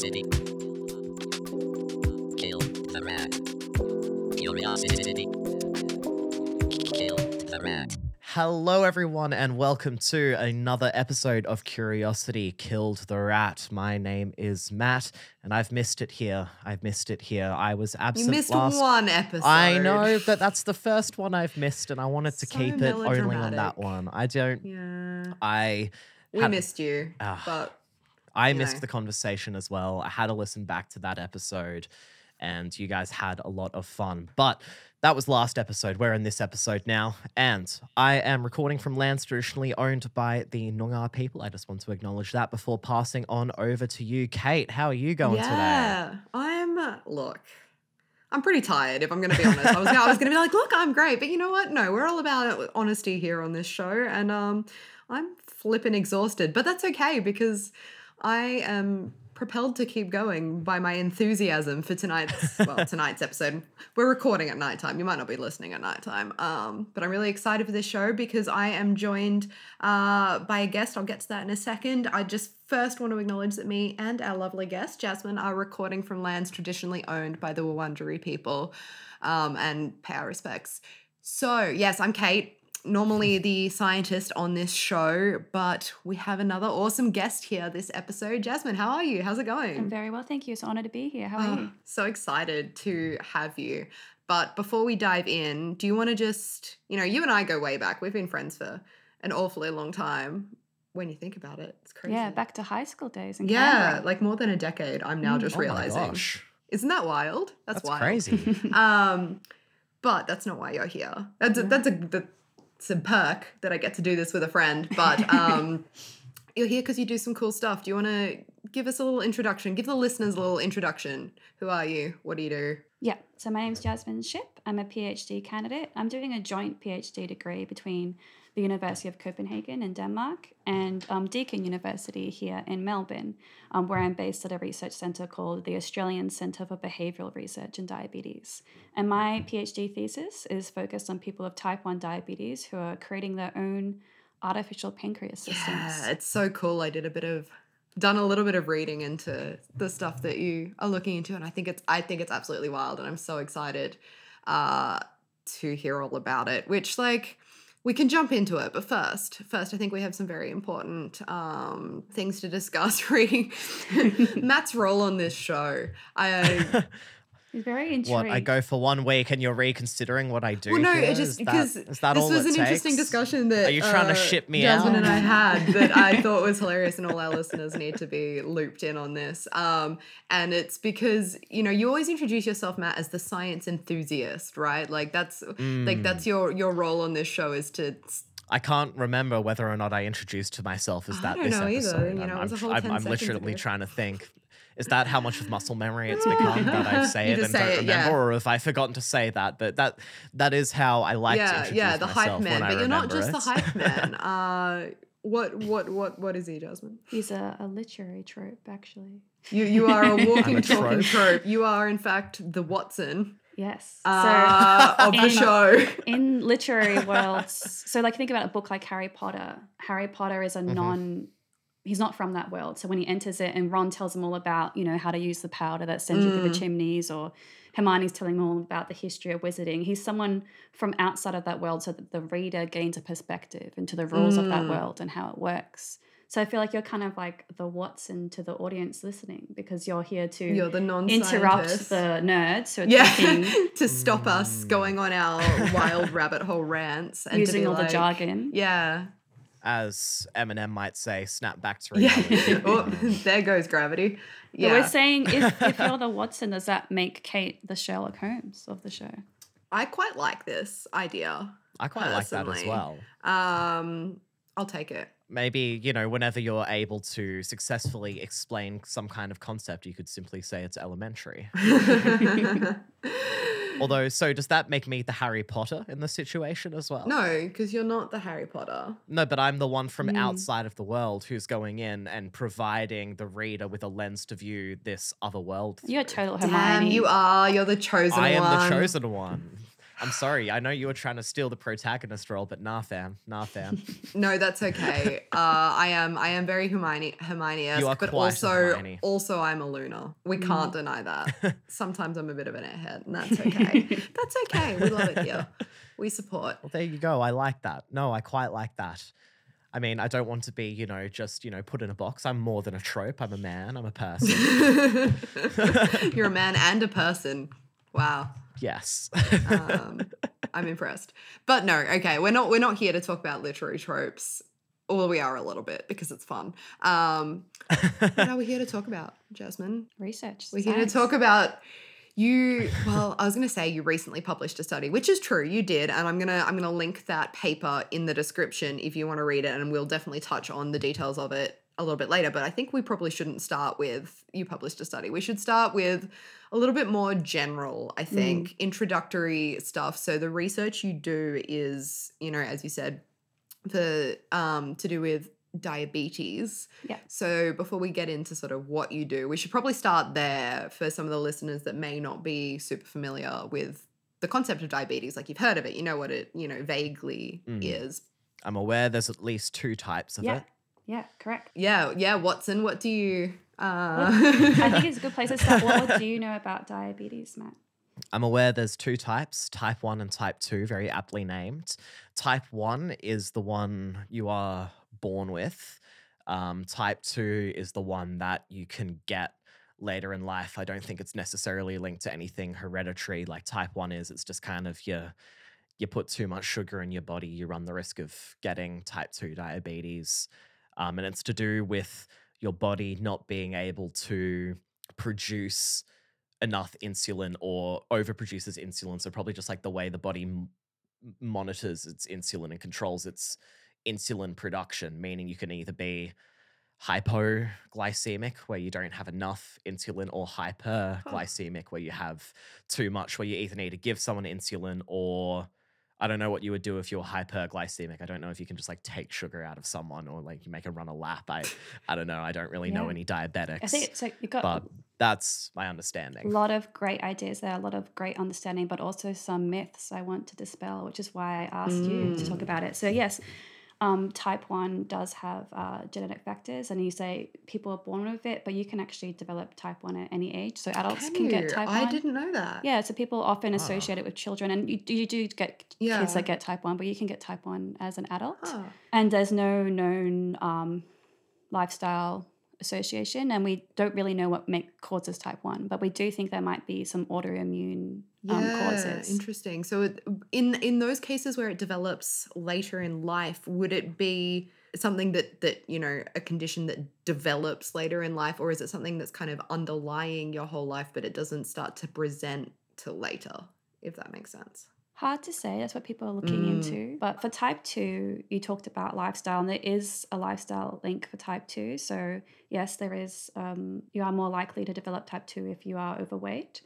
Curiosity. Kill the rat. Curiosity. Kill the rat. Hello, everyone, and welcome to another episode of Curiosity Killed the Rat. My name is Matt, and I've missed it here. I've missed it here. I was You absent missed last. one episode. I know, but that's the first one I've missed, and I wanted to So keep it only on that one. I don't. Yeah. I We had- missed you. Ah. but I missed the conversation as well. I had to listen back to that episode, and you guys had a lot of fun. But that was last episode. We're in this episode now, and I am recording from lands traditionally owned by the Noongar people. I just want to acknowledge that before passing on over to you, Kate. How are you going today? yeah, I'm. uh, Look, I'm pretty tired. If I'm going to be honest, I was. I was going to be like, look, I'm great, but you know what? No, we're all about honesty here on this show, and um, I'm flipping exhausted, but that's okay because I am propelled to keep going by my enthusiasm for tonight's well tonight's episode. We're recording at nighttime. You might not be listening at nighttime um, but i'm really excited for this show because i am joined uh, by a guest. I'll get to that in a second. I just first want to acknowledge that me and our lovely guest jasmine are recording from lands traditionally owned by the wurundjeri people um, and pay our respects. So yes i'm kate normally the scientist on this show, but we have another awesome guest here this episode. Jasmine, how are you? How's it going? I'm very well, thank you. It's an honor to be here. How are Oh, you? so excited to have you. But before we dive in, do you want to just, you know, you and I go way back. We've been friends for an awfully long time. When you think about it, it's crazy. Yeah, back to high school days in Yeah, Canberra. like more than a decade. I'm now Mm. just Oh my realizing. gosh, Isn't that wild? That's, that's, wild. crazy. Um, but that's not why you're here. That's a, that's a that's a perk that I get to do this with a friend. But um, you're here because you do some cool stuff. Do you want to give us a little introduction? Give the listeners a little introduction. Who are you? What do you do? yeah, so my name's Jasmine Schipp. I'm a PhD candidate. I'm doing a joint PhD degree between the University of Copenhagen in Denmark and um, Deakin University here in Melbourne, um, where I'm based at a research centre called the Australian Centre for Behavioural Research in Diabetes. And my PhD thesis is focused on people of type 1 diabetes who are creating their own artificial pancreas systems. Yeah, it's so cool. I did a bit of done a little bit of reading into the stuff that you are looking into and I think it's I think it's absolutely wild and I'm so excited uh to hear all about it. Which like we can jump into it, but first, first I think we have some very important um things to discuss reading Matt's role on this show. I He's very intrigued. what I go for one week, and you're reconsidering what I do. well, no, here? it just because is that this all was it an interesting discussion that Are you trying to uh, ship me Jasmine out? and I had that I thought was hilarious, and all our listeners need to be looped in on this. Um, and it's because you know you always introduce yourself, Matt, as the science enthusiast, right? Like that's like Mm. that's your your role on this show is to I can't remember whether or not I introduced to myself as I that don't this know either, episode. you know, I'm, it was a I'm, whole I'm, 10 I'm literally ago. trying to think. Is that how much of muscle memory it's become that I say it and say don't it, remember, yeah. or have I've forgotten to say that? But that that is how I like to yeah introduce yeah the myself hype man, when I but you're not remember just the hype man. Uh, what what what what is he, Jasmine? He's a, a literary trope, actually. You you are a walking a talking trope. trope. You are in fact the Watson Yes. uh, of the in- show. in literary worlds, so like think about a book like Harry Potter. Harry Potter is a Mhm. non. He's not from that world. So when he enters it, and Ron tells him all about, you know, how to use the powder that sends you through the Mm. chimneys, or Hermione's telling him all about the history of wizarding. He's someone from outside of that world, so that the reader gains a perspective into the rules of that Mm. world and how it works. So I feel like you're kind of like the Watson to the audience listening because you're here to You're the non interrupt the nerds who are yeah thinking, to stop us Mm. going on our wild rabbit hole rants and to using be all the jargon. Yeah. As Eminem might say, snap back to Yeah. reality. oh, there goes gravity. But Yeah. we're saying if, if you're the Watson, does that make Kate the Sherlock Holmes of the show? I quite like this idea. I quite like that as well. Um, I'll take it. Maybe, you know, whenever you're able to successfully explain some kind of concept, you could simply say it's elementary. Although, so does that make me the Harry Potter in the situation as well? no, because you're not the Harry Potter. No, but I'm the one from Mm. outside of the world who's going in and providing the reader with a lens to view this other world. You're through. total Damn, you are. You're the chosen one. I am the chosen one. I'm sorry. I know you were trying to steal the protagonist role, but nah, fam. Nah, fam. No, that's okay. uh, I am I am very Hermione Hermione You are but also Hermione. also I'm a Luna. We Mm. can't deny that. Sometimes I'm a bit of an airhead, and that's okay. that's okay. We love it here. We support. Well, there you go. I like that. No, I quite like that. I mean, I don't want to be, you know, just, you know, put in a box. I'm more than a trope. I'm a man. I'm a person. You're a man and a person. Wow. Yes. Um, I'm impressed. But no, okay, we're not we're not here to talk about literary tropes. Or we are a little bit because it's fun. Um, what are we here to talk about, Jasmine? Research. We're here to talk about you. Well, I was going to say you recently published a study, which is true. You did, and I'm gonna I'm gonna link that paper in the description if you want to read it, and we'll definitely touch on the details of it a little bit later. But I think we probably shouldn't start with you published a study. We should start with a little bit more general. I think introductory stuff. So the research you do is, you know, as you said, the um to do with diabetes. Yeah. So before we get into sort of what you do, we should probably start there for some of the listeners that may not be super familiar with the concept of diabetes. Like you've heard of it, you know what it, you know, vaguely Mm. is. I'm aware there's at least two types of Yeah. it. Yeah, correct. Yeah, yeah, Watson, what do you uh I think it's a good place to start. What do you know about diabetes, Matt? I'm aware there's two types, type 1 and type 2, very aptly named. Type 1 is the one you are born with. Um, type 2 is the one that you can get later in life. I don't think it's necessarily linked to anything hereditary like type 1 is. It's just kind of you you put too much sugar in your body, you run the risk of getting type 2 diabetes. Um, and it's to do with your body not being able to produce enough insulin or overproduces insulin. So probably just like the way the body m- monitors its insulin and controls its insulin production, meaning you can either be hypoglycemic where you don't have enough insulin or hyperglycemic where you have too much where you either need to give someone insulin or I don't know what you would do if you were hyperglycemic. I don't know if you can just like take sugar out of someone or like you make a run a lap. I I don't know. I don't really know any diabetics. I think it's like you've got but that's my understanding. a lot of great ideas there, a lot of great understanding, but also some myths I want to dispel, which is why I asked you to talk Mm. about it. So yes, um, type one does have uh, genetic factors, and you say people are born with it, but you can actually develop type one at any age. So adults can, you? get type I one. I didn't know that. Yeah, so people often associate it with children, and you, do- you do get Yeah. kids that get type one, but you can get type one as an adult. Huh. And there's no known um, lifestyle association, and we don't really know what make, causes type 1, but we do think there might be some autoimmune um, causes. Interesting. So it- in in those cases where it develops later in life, would it be something that that, you know, a condition that develops later in life or is it something that's kind of underlying your whole life but it doesn't start to present till later, if that makes sense? Hard to say, that's what people are looking Mm. into. But for type 2, you talked about lifestyle, and there is a lifestyle link for type 2. So, yes, there is, um, you are more likely to develop type 2 if you are overweight.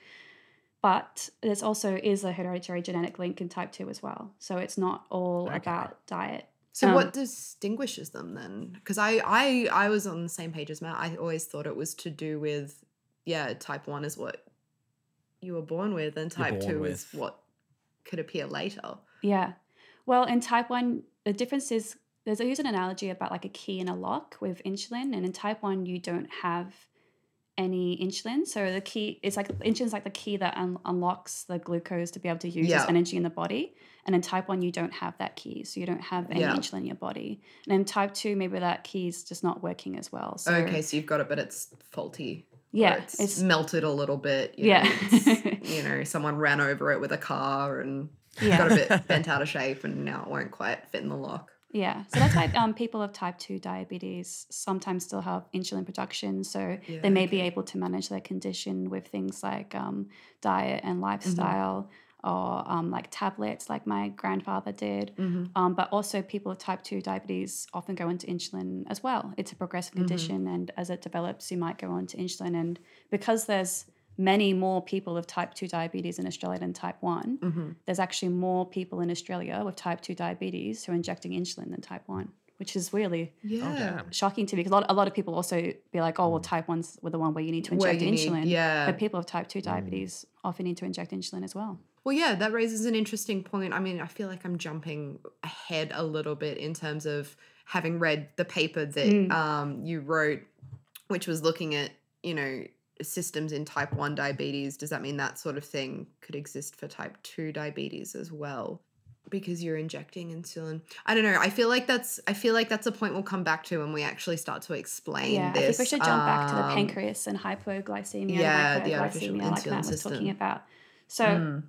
But there's also is a hereditary genetic link in type 2 as well. So it's not all Okay. about diet. So Um, what distinguishes them then? Because I, I I was on the same page as Matt. I always thought it was to do with yeah, type one is what you were born with, and type born two is what could appear later. Yeah. Well, in type 1, the difference is there's I use an analogy about like a key and a lock with insulin. And in type 1, you don't have any insulin. So the key is like insulin's like the key that un- unlocks the glucose to be able to use Yeah. as energy in the body. And in type 1, you don't have that key. So you don't have any Yeah. insulin in your body. And in type 2, maybe that key is just not working as well. So okay, so you've got it, but it's faulty. Yeah, it's, it's- melted a little bit. you Yeah. know, you know, someone ran over it with a car and Yeah. got a bit bent out of shape, and now it won't quite fit in the lock. Yeah, so that's why um, people of type 2 diabetes sometimes still have insulin production. So Yeah, they may be able to manage their condition with things like um, diet and Mm-hmm. lifestyle or um, like tablets, like my grandfather did. Mm-hmm. Um, but also, people of type 2 diabetes often go into insulin as well. It's a progressive Mm-hmm. condition, and as it develops, you might go on to insulin. And because there's many more people with type 2 diabetes in Australia than type 1, Mm-hmm. there's actually more people in Australia with type 2 diabetes who are injecting insulin than type 1, which is really Yeah. Shocking to me because a lot, a lot of people also be like, oh, well, type 1's were the one where you need to inject you need- insulin. yeah. But people with type 2 diabetes often need to inject insulin as well. Well, yeah, that raises an interesting point. I mean, I feel like I'm jumping ahead a little bit in terms of having read the paper that Mm. um, you wrote, which was looking at, you know, systems in type 1 diabetes. Does that mean that sort of thing could exist for type 2 diabetes as well? Because you're injecting insulin. I don't know. I feel like that's I feel like that's a point we'll come back to when we actually start to explain Yeah, this. I think we should jump back to the Um, pancreas and hypoglycemia, yeah, and the artificial like insulin Matt was system. talking about. So, mm,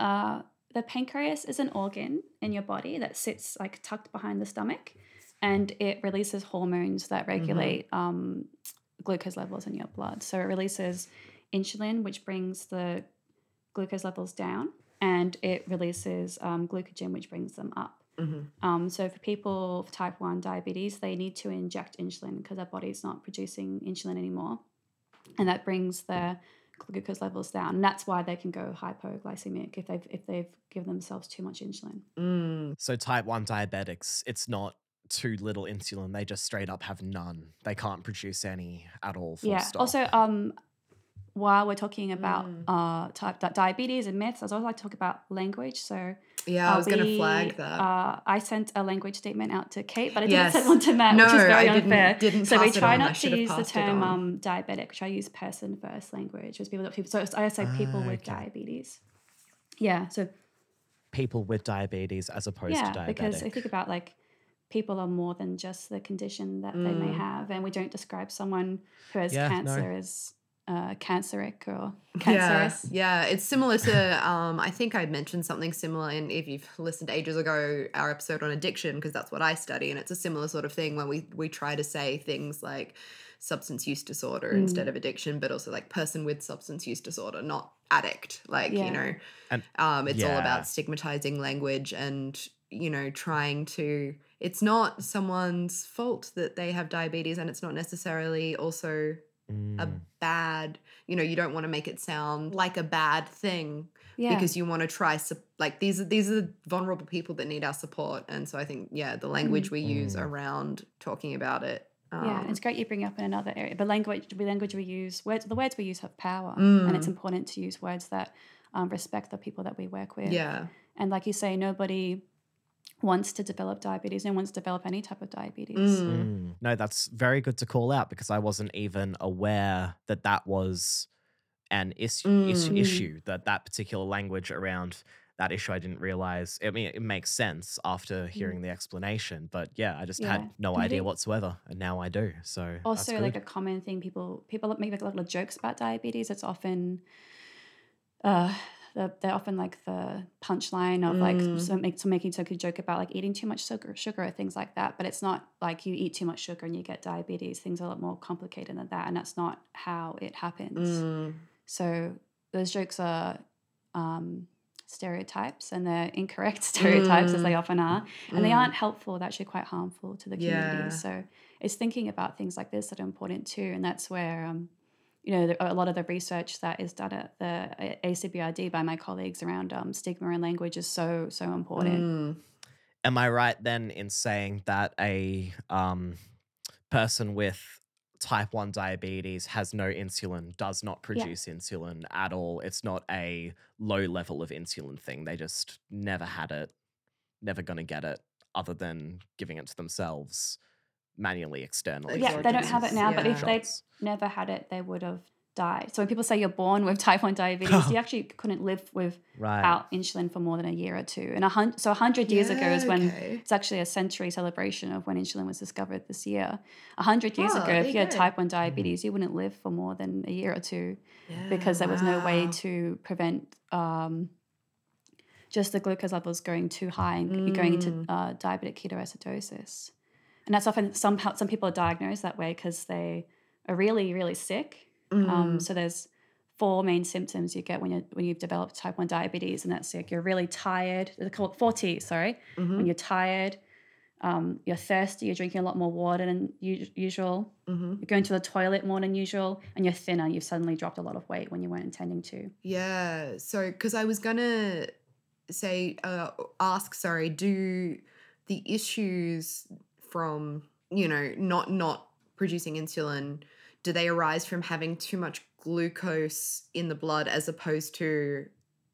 uh, the pancreas is an organ in your body that sits like tucked behind the stomach, and it releases hormones that regulate um, glucose levels in your blood. So it releases insulin, which brings the glucose levels down, and it releases um, glucagon, which brings them up. mhm. Um, so for people with type 1 diabetes, they need to inject insulin because their body's not producing insulin anymore. And that brings their glucose levels down. And that's why they can go hypoglycemic if they've if they've given themselves too much insulin. Mm, So type 1 diabetics, it's not too little insulin. They just straight up have none. They can't produce any at all. Full yeah. Stop. Also, um, while we're talking about Mm. uh, type di- diabetes and myths, I'd also like to talk about language. So Yeah, I uh, was going to flag that. Uh, I sent a language statement out to Kate, but I didn't Yes. send one to Matt, no, which is very I didn't, unfair. didn't so we try not to use the term um, diabetic. We try to use person first language, which people people. So I say people Ah, with okay. diabetes. Yeah. So people with diabetes as opposed yeah, to diabetic. because I think about like people are more than just the condition that they may Mm. have, and we don't describe someone who has Yeah, no. cancer as uh, canceric or Yeah, cancerous. yeah, it's similar to. Um, I think I mentioned something similar, and if you've listened ages ago, our episode on addiction, because that's what I study, and it's a similar sort of thing when we we try to say things like substance use disorder Mm. instead of addiction, but also like person with substance use disorder, not addict. Like Yeah. you know, And- um, it's all about stigmatizing language and you know trying to. It's not someone's fault that they have diabetes, and it's not necessarily also a Mm. bad you know you don't want to make it sound like a bad thing Yeah. because you want to try sup- like these are these are vulnerable people that need our support and so i think yeah the language we use Mm. around talking about it yeah, um, it's great you bring up in another area. But language, the language we use, words, the words we use have power, and it's Mm. important to use words that um, respect the people that we work with. yeah And like you say, nobody wants to develop diabetes. and wants to develop any type of diabetes. Mm. Mm. No, that's very good to call out because I wasn't even aware that that was an is- is- Mm. issue, that that particular language around that issue I didn't realize. I mean, it makes sense after hearing the explanation, but yeah, I just Mm. Yeah. had no And idea think- whatsoever, and now I do. So also that's like a common thing people people make like a lot of jokes about diabetes it's often uh the, they're often like the punchline of like Mm. so make, so making so a joke about like eating too much sugar sugar or things like that but it's not like you eat too much sugar and you get diabetes things are a lot more complicated than that and that's not how it happens Mm. so those jokes are um stereotypes and they're incorrect stereotypes as they Mm. often are and they Mm. aren't helpful they're actually quite harmful to the community Yeah. so it's thinking about things like this that are important too and that's where um, you know the- a lot of the research that is done at the acbrd by my colleagues around um, stigma and language is so so important Mm. Am I right then in saying that a um, person with type 1 diabetes has no insulin, does not produce insulin at all? It's not a low level of insulin thing. They just never had it, never going to get it, other than giving it to themselves manually, externally. yeah they don't have it now but if Yeah. they'd never had it they would have died so when people say you're born with type 1 diabetes you actually couldn't live without Right. insulin for more than a year or two and a hundred so 100 years ago is when okay. it's actually a century celebration of when insulin was discovered this year 100 years Oh, ago if you you had go. type 1 diabetes you wouldn't live for more than a year or two because there was no way to prevent um, just the glucose levels going too high and you're going into Mm. uh, diabetic ketoacidosis. And that's often some some people are diagnosed that way because they are really really sick. Um, Mm. so there's four main symptoms you get when you when you've developed type one diabetes, and that's like you're really tired. They're called four T's. Sorry, Mhm. when you're tired, um, you're thirsty, you're drinking a lot more water than u- usual. Mhm. You're going to the toilet more than usual, and you're thinner. You've suddenly dropped a lot of weight when you weren't intending to. Yeah. So, because I was gonna say, uh, ask, sorry, do the issues from you know not not producing insulin, do they arise from having too much glucose in the blood as opposed to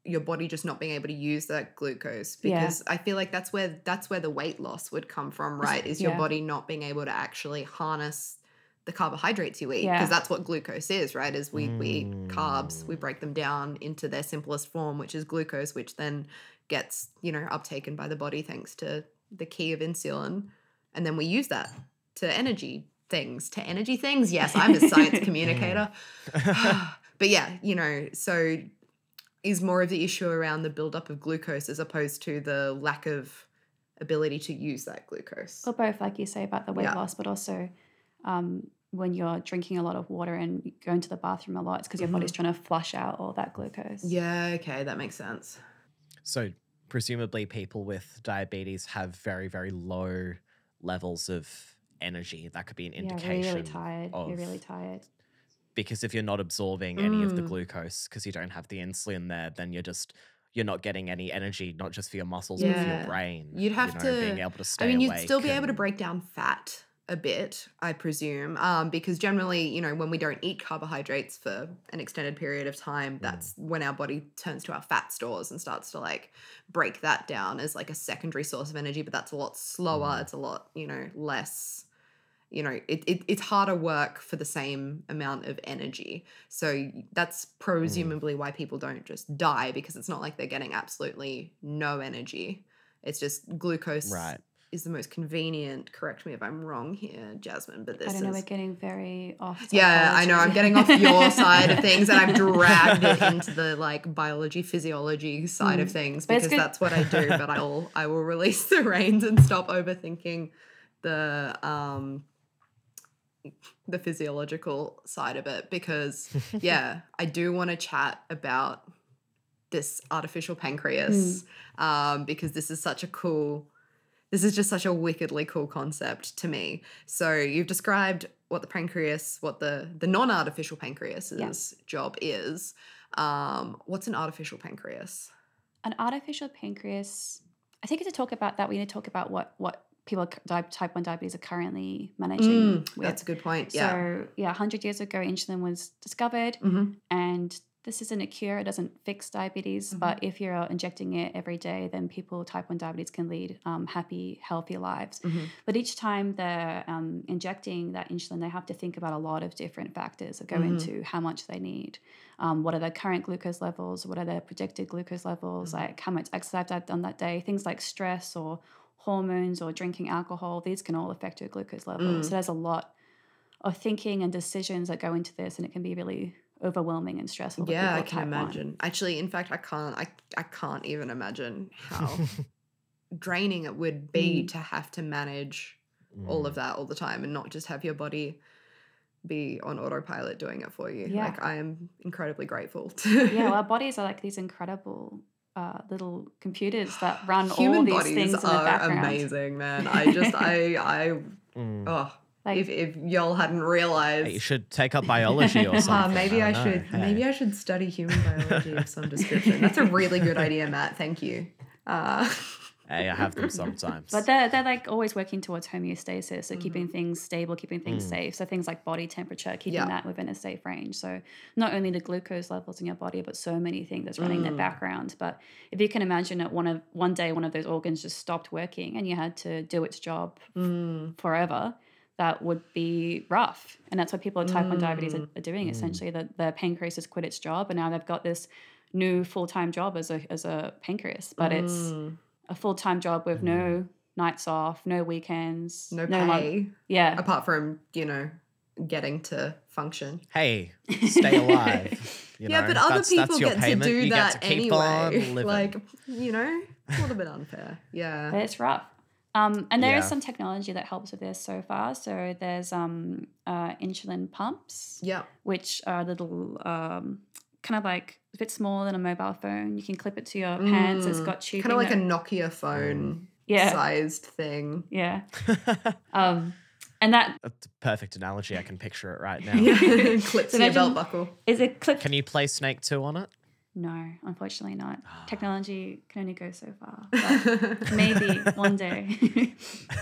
your body just not being able to use that glucose Yeah. because I feel like that's where that's where the weight loss would come from, right? Is your Yeah. body not being able to actually harness the carbohydrates you eat Yeah. because that's what glucose is, right? Is we, we eat carbs, we Mm. break them down into their simplest form, which is glucose, which then gets, you know, uptaken by the body thanks to the key of insulin. And then we use that to energy things, to energy things. Yes, I'm a science communicator. but yeah, you know, so is more of the issue around the buildup of glucose as opposed to the lack of ability to use that glucose. Or both, like you say about the weight Yeah. loss, but also um, when you're drinking a lot of water and going to the bathroom a lot, it's because your body's trying to flush out all that glucose. Mm-hmm. Yeah, okay, that makes sense. So presumably people with diabetes have very, very low levels of energy. That could be an Yeah, indication. really tired. You're really tired. because if you're not absorbing any of the Mm. glucose because you don't have the insulin there, then you're just you're not getting any energy, not just for your muscles but for your brain. You'd have you know, being to- able to stay I mean, you'd still be able to break down fat a bit, I presume, um, because generally, you know, when we don't eat carbohydrates for an extended period of time, that's when our body turns to our fat stores and starts to like break that down as like a secondary source of energy. But that's a lot slower. Mm. It's a lot, you know, less. You know, it, it it's harder work for the same amount of energy. So that's presumably why people don't just die because it's not like they're getting absolutely no energy. It's just glucose Right. Is the most convenient. Correct me if I'm wrong here, Jasmine. But this I don't know, is we're getting very off. yeah, I know. I'm getting off your side of things, and I've dragged it into the like biology, physiology side of Mm. things But because that's what I do. But I'll I will release the reins and stop overthinking the um the physiological side of it because yeah, I do want to chat about this artificial pancreas um, because this is such a cool this is just such a wickedly cool concept to me. So you've described what the pancreas, what the the non-artificial pancreas's job is. Um, what's an artificial pancreas? An artificial pancreas. I think to talk about that, we need to talk about what what people type one diabetes are currently managing. Mm, that's a good point. Yeah. So yeah, hundred years ago, insulin was discovered, Mhm. and this isn't a cure. It doesn't fix diabetes, Mm-hmm. but if you're injecting it every day, then people with type one diabetes can lead um, happy, healthy lives. Mhm. But each time they're um, injecting that insulin, they have to think about a lot of different factors that go Mhm. into how much they need. Um, what are their current glucose levels? What are their predicted glucose levels? Mhm. Like how much exercise I've done that day? Things like stress or hormones or drinking alcohol. These can all affect your glucose levels. Mm. So there's a lot of thinking and decisions that go into this, and it can be really overwhelming and stressful. Yeah, I can type one. imagine. Actually, in fact, I can't. I I can't even imagine how draining it would be Mm. to have to manage all Mm. of that all the time and not just have your body be on autopilot doing it for you. Yeah. Like I am incredibly grateful to yeah, well, our bodies are like these incredible uh, little computers that run human all these bodies things in the are background. amazing, man. I just I I Mm. oh Like, if if y'all hadn't realized you should take up biology or Ah, something. maybe I, don't should Hey. maybe I should study human biology of some description. That's a really good idea, Matt. Thank you. Uh, Hey, I have them sometimes. but they're, they're like always working towards homeostasis, so keeping Mm-hmm. things stable, keeping things Mm. safe. So things like body temperature, keeping Yeah. that within a safe range. So not only the glucose levels in your body, but so many things that's running in the Mm. background. But if you can imagine that one of one day one of those organs just stopped working and you had to do its job mm, forever, that would be rough. And that's what people with type 1 diabetes are, Mm. are doing Mm. essentially. That the pancreas has quit its job and now they've got this new full time job as a as a pancreas. But it's mm. a full time job with no nights off, no weekends, no lun- pay yeah. apart from you know getting to function. hey, stay alive. You yeah, know, but other that's, people that's get payment. to do you that get to keep anyway. on. Like you know, it's a little bit unfair. Yeah. But it's rough. Um, and there is Yeah. some technology that helps with this so far. So there's um, uh, insulin pumps, Yeah. which are little, um, kind of like a bit smaller than a mobile phone. You can clip it to your pants. It's got tubing. Kind of like a Nokia phone yeah, sized thing. yeah. Um, and that That's a perfect analogy. I can picture it right now. Yeah. Clips So your belt buckle. is a clip. Can you play Snake 2 on it? No, unfortunately not. Ah. Technology can only go so far. Maybe one day.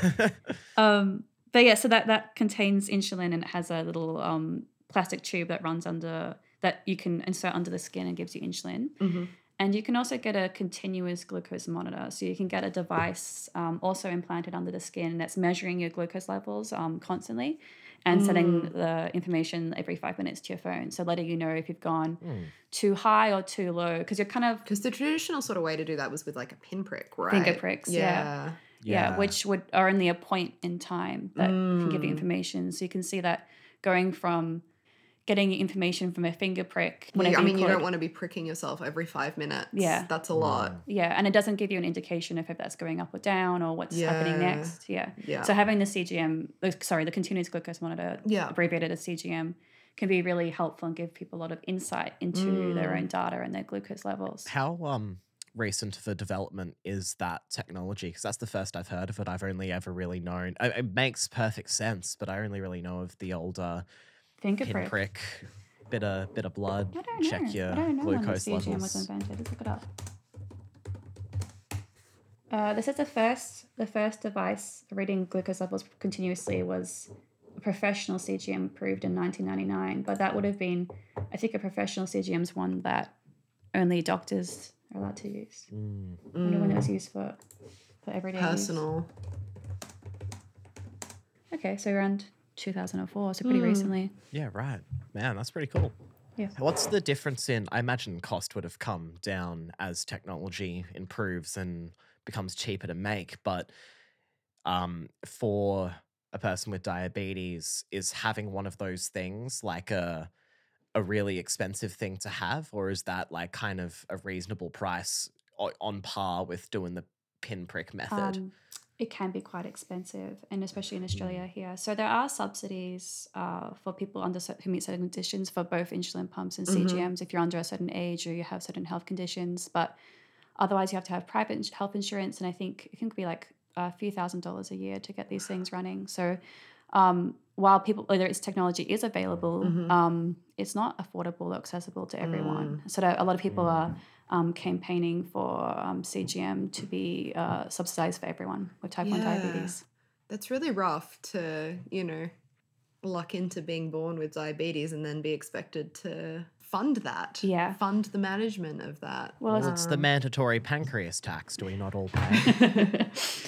um, but yeah, so that that contains insulin and it has a little um, plastic tube that runs under that you can insert under the skin and gives you insulin. Mhm. and you can also get a continuous glucose monitor. So you can get a device um, also implanted under the skin that's measuring your glucose levels um, constantly and sending mm. the information every five minutes to your phone. So letting you know if you've gone hmm. too high or too low, because you're kind of Because the traditional sort of way to do that was with like a pinprick, right? Finger pricks, yeah. yeah. which would are only a point in time that can give you mm. information. So you can see that going from getting information from a finger prick. Yeah, I mean, you, could- don't want to be pricking yourself every five minutes. Yeah. That's a lot. Yeah, and it doesn't give you an indication of if that's going up or down or what's happening next. Yeah. Yeah. So having the CGM, sorry, the continuous glucose monitor, Yeah. abbreviated as CGM, can be really helpful and give people a lot of insight into their Mm. own data and their glucose levels. How um recent of a development is that technology? Because that's the first I've heard of it. I've only ever really known. It, it makes perfect sense, but I only really know of the older Finger pinprick, prick. bit of bit of blood, I don't know. check your I don't know when the glucose CGM levels. was invented. Let's look it up. Uh, this is the first the first device reading glucose levels continuously was a professional CGM approved in 1999, but that would have been, I think, a professional CGM is one that only doctors are allowed to use. Mm. I wonder when it was used for for everyday use. Personal. Okay, so around 2004, so pretty Hmm. recently. Yeah, right. Man, that's pretty cool. Yeah. What's the difference in? I imagine cost would have come down as technology improves and becomes cheaper to make, but um, for a person with diabetes, is having one of those things like a a really expensive thing to have, or is that like kind of a reasonable price on par with doing the pinprick method? Um, it can be quite expensive, and especially in Australia here. So there are subsidies uh, for people under who meet certain conditions for both insulin pumps and CGMs if you're under a certain age or you have certain health conditions. But otherwise, you have to have private health insurance, and I think it can be like a few thousand dollars a year to get these things running. So um, while people, whether its technology is available, um, it's not affordable or accessible to everyone. So a lot of people are um, campaigning for um, CGM to be uh, subsidized for everyone with type 1 diabetes. That's really rough to, you know, luck into being born with diabetes and then be expected to fund that. Yeah. Fund the management of that. Well, it's- Well, it's the mandatory pancreas tax. Do we not all pay?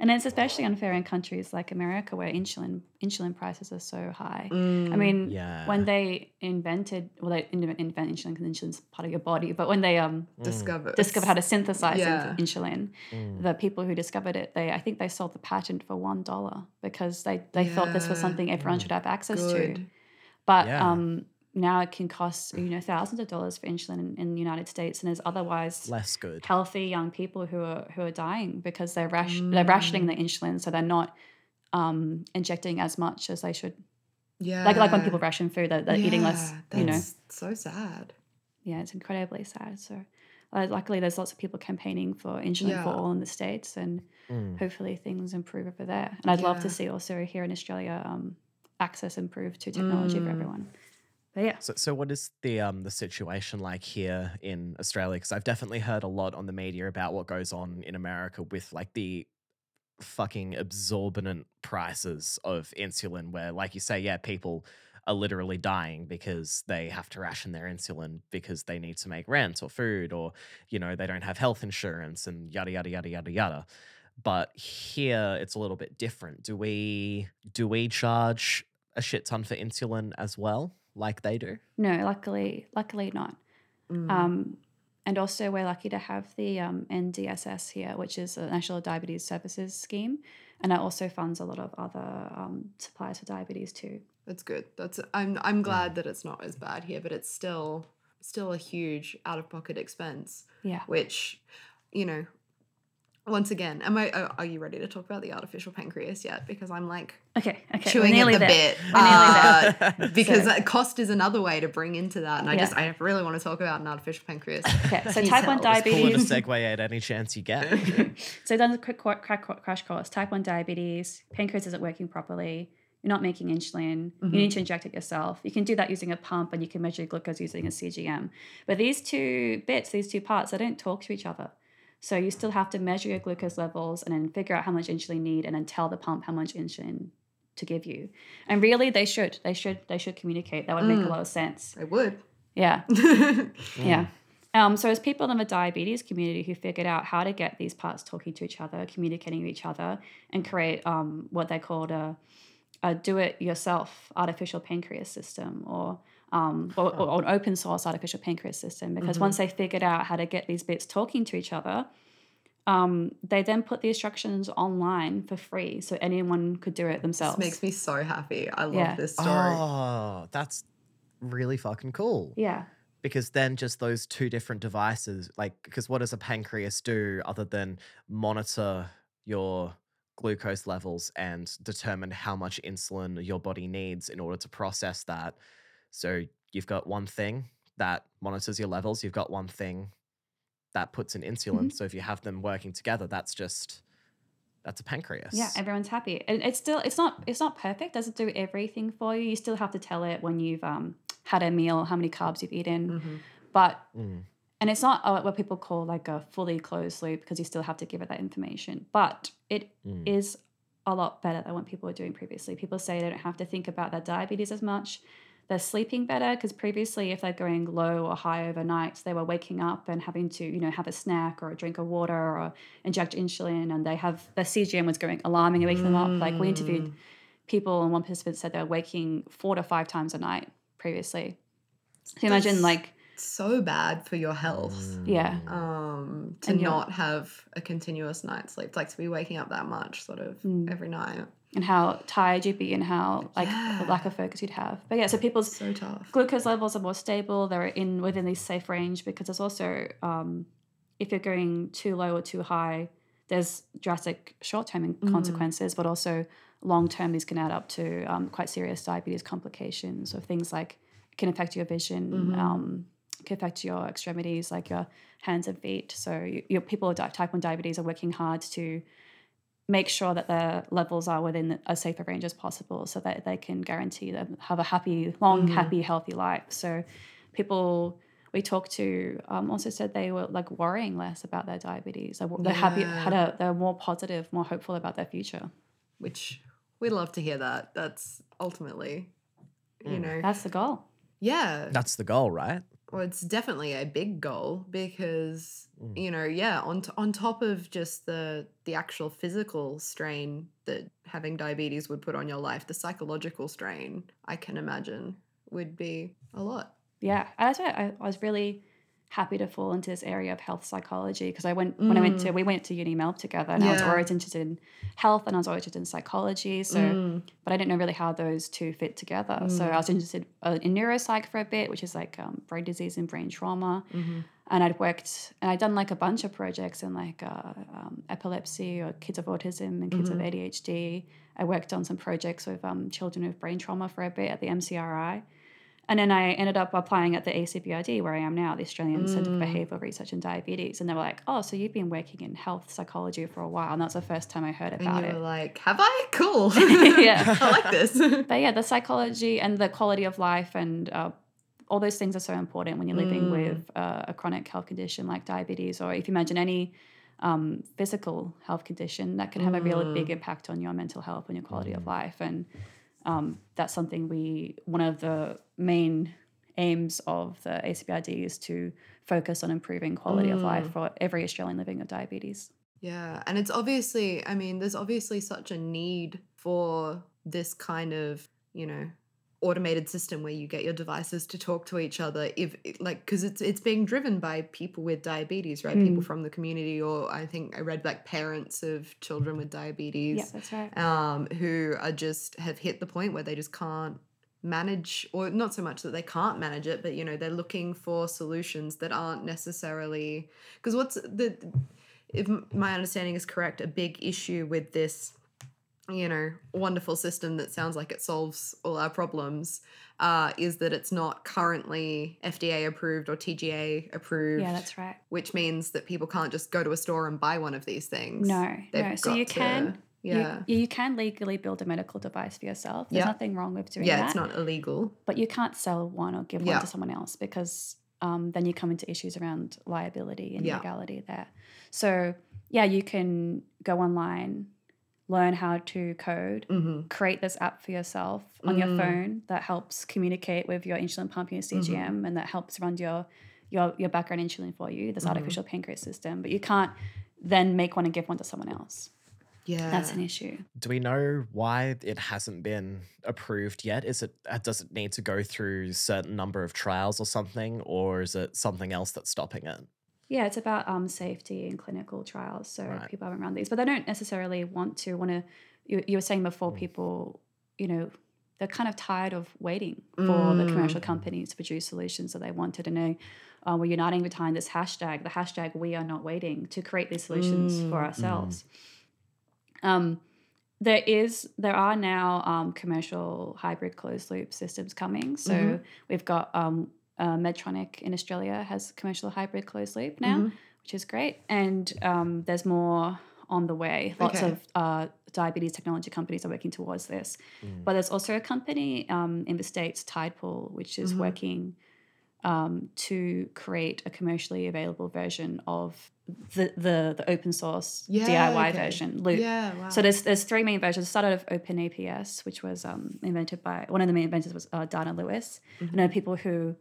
and it's especially unfair in countries like America where insulin insulin prices are so high. I Mm, mean, Yeah. when they invented, well, they didn't invent insulin because insulin's part of your body, but when they um discover discovered how to synthesize Yeah. insulin, Mm. the people who discovered it, they I think they sold the patent for one dollar because they they thought this was something everyone should have access to. But Yeah. um, now it can cost you know thousands of dollars for insulin in, in the United States, and there's otherwise Less good. healthy young people who are who are dying because they're rash- they're rationing the insulin, so they're not um, injecting as much as they should. Yeah. Like like when people ration food, they're, they're eating less. Yeah, You know, so sad. yeah, it's incredibly sad. So. Uh, luckily, there's lots of people campaigning for insulin for all in the states, and Mm. hopefully things improve over there. And I'd love to see also here in Australia um, access improve to technology for Mm. everyone. But yeah, So, so what is the um the situation like here in Australia? Because I've definitely heard a lot on the media about what goes on in America with like the fucking absorbent prices of insulin, where like you say, yeah, people are literally dying because they have to ration their insulin because they need to make rent or food or you know they don't have health insurance and yada yada yada yada yada. But here it's a little bit different. Do we do we charge a shit ton for insulin as well, like they do? no, luckily, luckily not. Mm. Um, and also, we're lucky to have the um, NDSS here, which is the National Diabetes Services Scheme, and it also funds a lot of other um, supplies for diabetes too. That's good. That's I'm I'm glad that it's not as bad here, but it's still still a huge out of pocket expense. Yeah. Which, you know, once again, am I? Are are you ready to talk about the artificial pancreas yet? Because I'm like Okay. Okay. chewing we're at the there. bit. We're nearly there. uh, because So- uh, cost is another way to bring into that, and I Yeah. just I really want to talk about an artificial pancreas. Okay. So type one diabetes. Just pull in a segue at any chance you get. So done a quick crack, crash course. Type one diabetes. Pancreas isn't working properly. You're not making insulin. Mm-hmm. You need to inject it yourself. You can do that using a pump, and you can measure glucose using a CGM. But these two bits, these two parts, they don't talk to each other. So you still have to measure your glucose levels and then figure out how much insulin you need, and then tell the pump how much insulin to give you. And really, they should. They should. They should communicate. That would make a Mm. lot of sense. I would. Yeah. yeah. Yeah. Um, so, as people in the diabetes community who figured out how to get these parts talking to each other, communicating with each other, and create um, what they called a, a do it yourself artificial pancreas system or, um, or, or an open source artificial pancreas system, because once they figured out how to get these bits talking to each other, um, they then put the instructions online for free so anyone could do it themselves. This makes me so happy. I love Yeah. this story. Oh, that's really fucking cool. yeah. Because then just those two different devices, like, because what does a pancreas do other than monitor your glucose levels and determine how much insulin your body needs in order to process that? So you've got one thing that monitors your levels, you've got one thing that puts in insulin. So if you have them working together, that's just that's a pancreas. Yeah, everyone's happy. And it's still it's not it's not perfect. Doesn't do everything for you. You still have to tell it when you've um had a meal, how many carbs you've eaten. Mhm. But Mm. and it's not uh, what people call like a fully closed loop because you still have to give it that information. But it is Mm. a lot better than what people were doing previously. People say they don't have to think about their diabetes as much. They're sleeping better because previously, if they're going low or high overnight, they were waking up and having to, you know, have a snack or a drink of water or inject insulin, and they have their CGM was going alarming and waking them up. Like we interviewed people, and one participant said they're waking four to five times a night previously. So imagine That's- like, So bad for your health. Mm. yeah, Um, to And not have a continuous night's sleep, like to be waking up that much, sort of Mm. every night. And how tired you'd be and how like Yeah. lack of focus you'd have. But yeah, so people's So tough. glucose levels are more stable. They're in within this safe range because there's also um, if you're going too low or too high, there's drastic short-term Mm. consequences, but also long-term these can add up to um, quite serious diabetes complications or things like can affect your vision. Mhm. Um, can affect your extremities, like your hands and feet. So you, your people with type one diabetes are working hard to make sure that their levels are within as safe a safer range as possible so that they can guarantee them have a happy long Mhm. happy healthy life so people we talked to um, also said they were like worrying less about their diabetes they're, they're happy had a they're more positive more hopeful about their future Which we love to hear that. That's ultimately, you Mm. know, that's the goal yeah. That's the goal, right? Well, it's definitely a big goal because Mm. you know, yeah, on t- on top of just the the actual physical strain that having diabetes would put on your life, the psychological strain, I can imagine, would be a lot. yeah that's why I, I was really happy to fall into this area of health psychology because I went when I went to we went to uni Melb together and I was Mm. Always interested in health and I was always interested in psychology so Mm, but I didn't know really how those two fit together. So Mm. I was interested uh, in neuropsych for a bit, which is like um, brain disease and brain trauma. mhm. And I'd worked and I'd done like a bunch of projects in like uh, um, epilepsy or kids of autism and kids Mhm. with ADHD. I worked on some projects with um, children with brain trauma for a bit at the MCRI. And then I ended up applying at the ACBRD, where I am now, the Australian Centre for Mm. Behavioural Research and Diabetes. And they were like, oh, so you've been working in health psychology for a while. And that's the first time I heard about it. were like, "Have I? Cool. Yeah. I like this." but yeah, the psychology and the quality of life and uh, all those things are so important when you're living Mm. with uh, a chronic health condition like diabetes, or if you imagine any um, physical health condition that can have a really big Mm. impact on your mental health and your quality of Mm. life. And um, that's something we, one of the main aims of the ACBRD is to focus on improving quality of life Mm. for every Australian living with diabetes. Yeah, and it's obviously, I mean, there's obviously such a need for this kind of, you know, automated system where you get your devices to talk to each other if like cuz it's it's being driven by people with diabetes, right? People Mm. from the community or I think I read like parents of children with diabetes Yeah, that's right. um, who are just have hit the point where they just can't manage, or not so much that they can't manage it, but you know they're looking for solutions that aren't necessarily because what's the if my understanding is correct, a big issue with this you know wonderful system that sounds like it solves all our problems uh, is that it's not currently FDA approved or TGA approved Yeah, that's right. which means that people can't just go to a store and buy one of these things No, They've no. So you to- can yeah You, you can legally build a medical device for yourself. There's Yeah. nothing wrong with doing yeah that. Yeah, it's not illegal But you can't sell one or give Yeah. one to someone else because um, then you come into issues around liability and Yeah. legality there. So yeah, you can go online, learn how to code, hmm create this app for yourself on your Mm. phone that helps communicate with your insulin pump and your CGM Mm-hmm. and that helps run your your your background insulin for you, Mm-hmm. this artificial pancreas system, but you can't then make one and give one to someone else. Yeah. That's an issue. Do we know why it hasn't been approved yet? Is it uh, does it need to go through certain number of trials or something, or is it something else that's stopping it? Yeah, it's about um, safety in clinical trials. So Right. people haven't run these, but they don't necessarily want to want to. You, you were saying before, people, you know, they're kind of tired of waiting for the commercial companies to produce solutions that they wanted, and they uh, we're uniting behind this hashtag, the hashtag "We are not waiting" to create these solutions for ourselves. Um, there is there are now um, commercial hybrid closed loop systems coming. So we've got um, uh, Medtronic in Australia has commercial hybrid closed loop now, which is great, and um, there's more on the way. Lots Okay. of uh, diabetes technology companies are working towards this, but there's also a company um, in the states, Tidepool, which is working um, to create a commercially available version of the the, the open source Yeah, DIY okay. version Loop. Yeah, wow. So there's there's three main versions. It started with OpenAPS, which was um, invented by one of the main inventors was uh, Dana Lewis. Mm-hmm. I know people who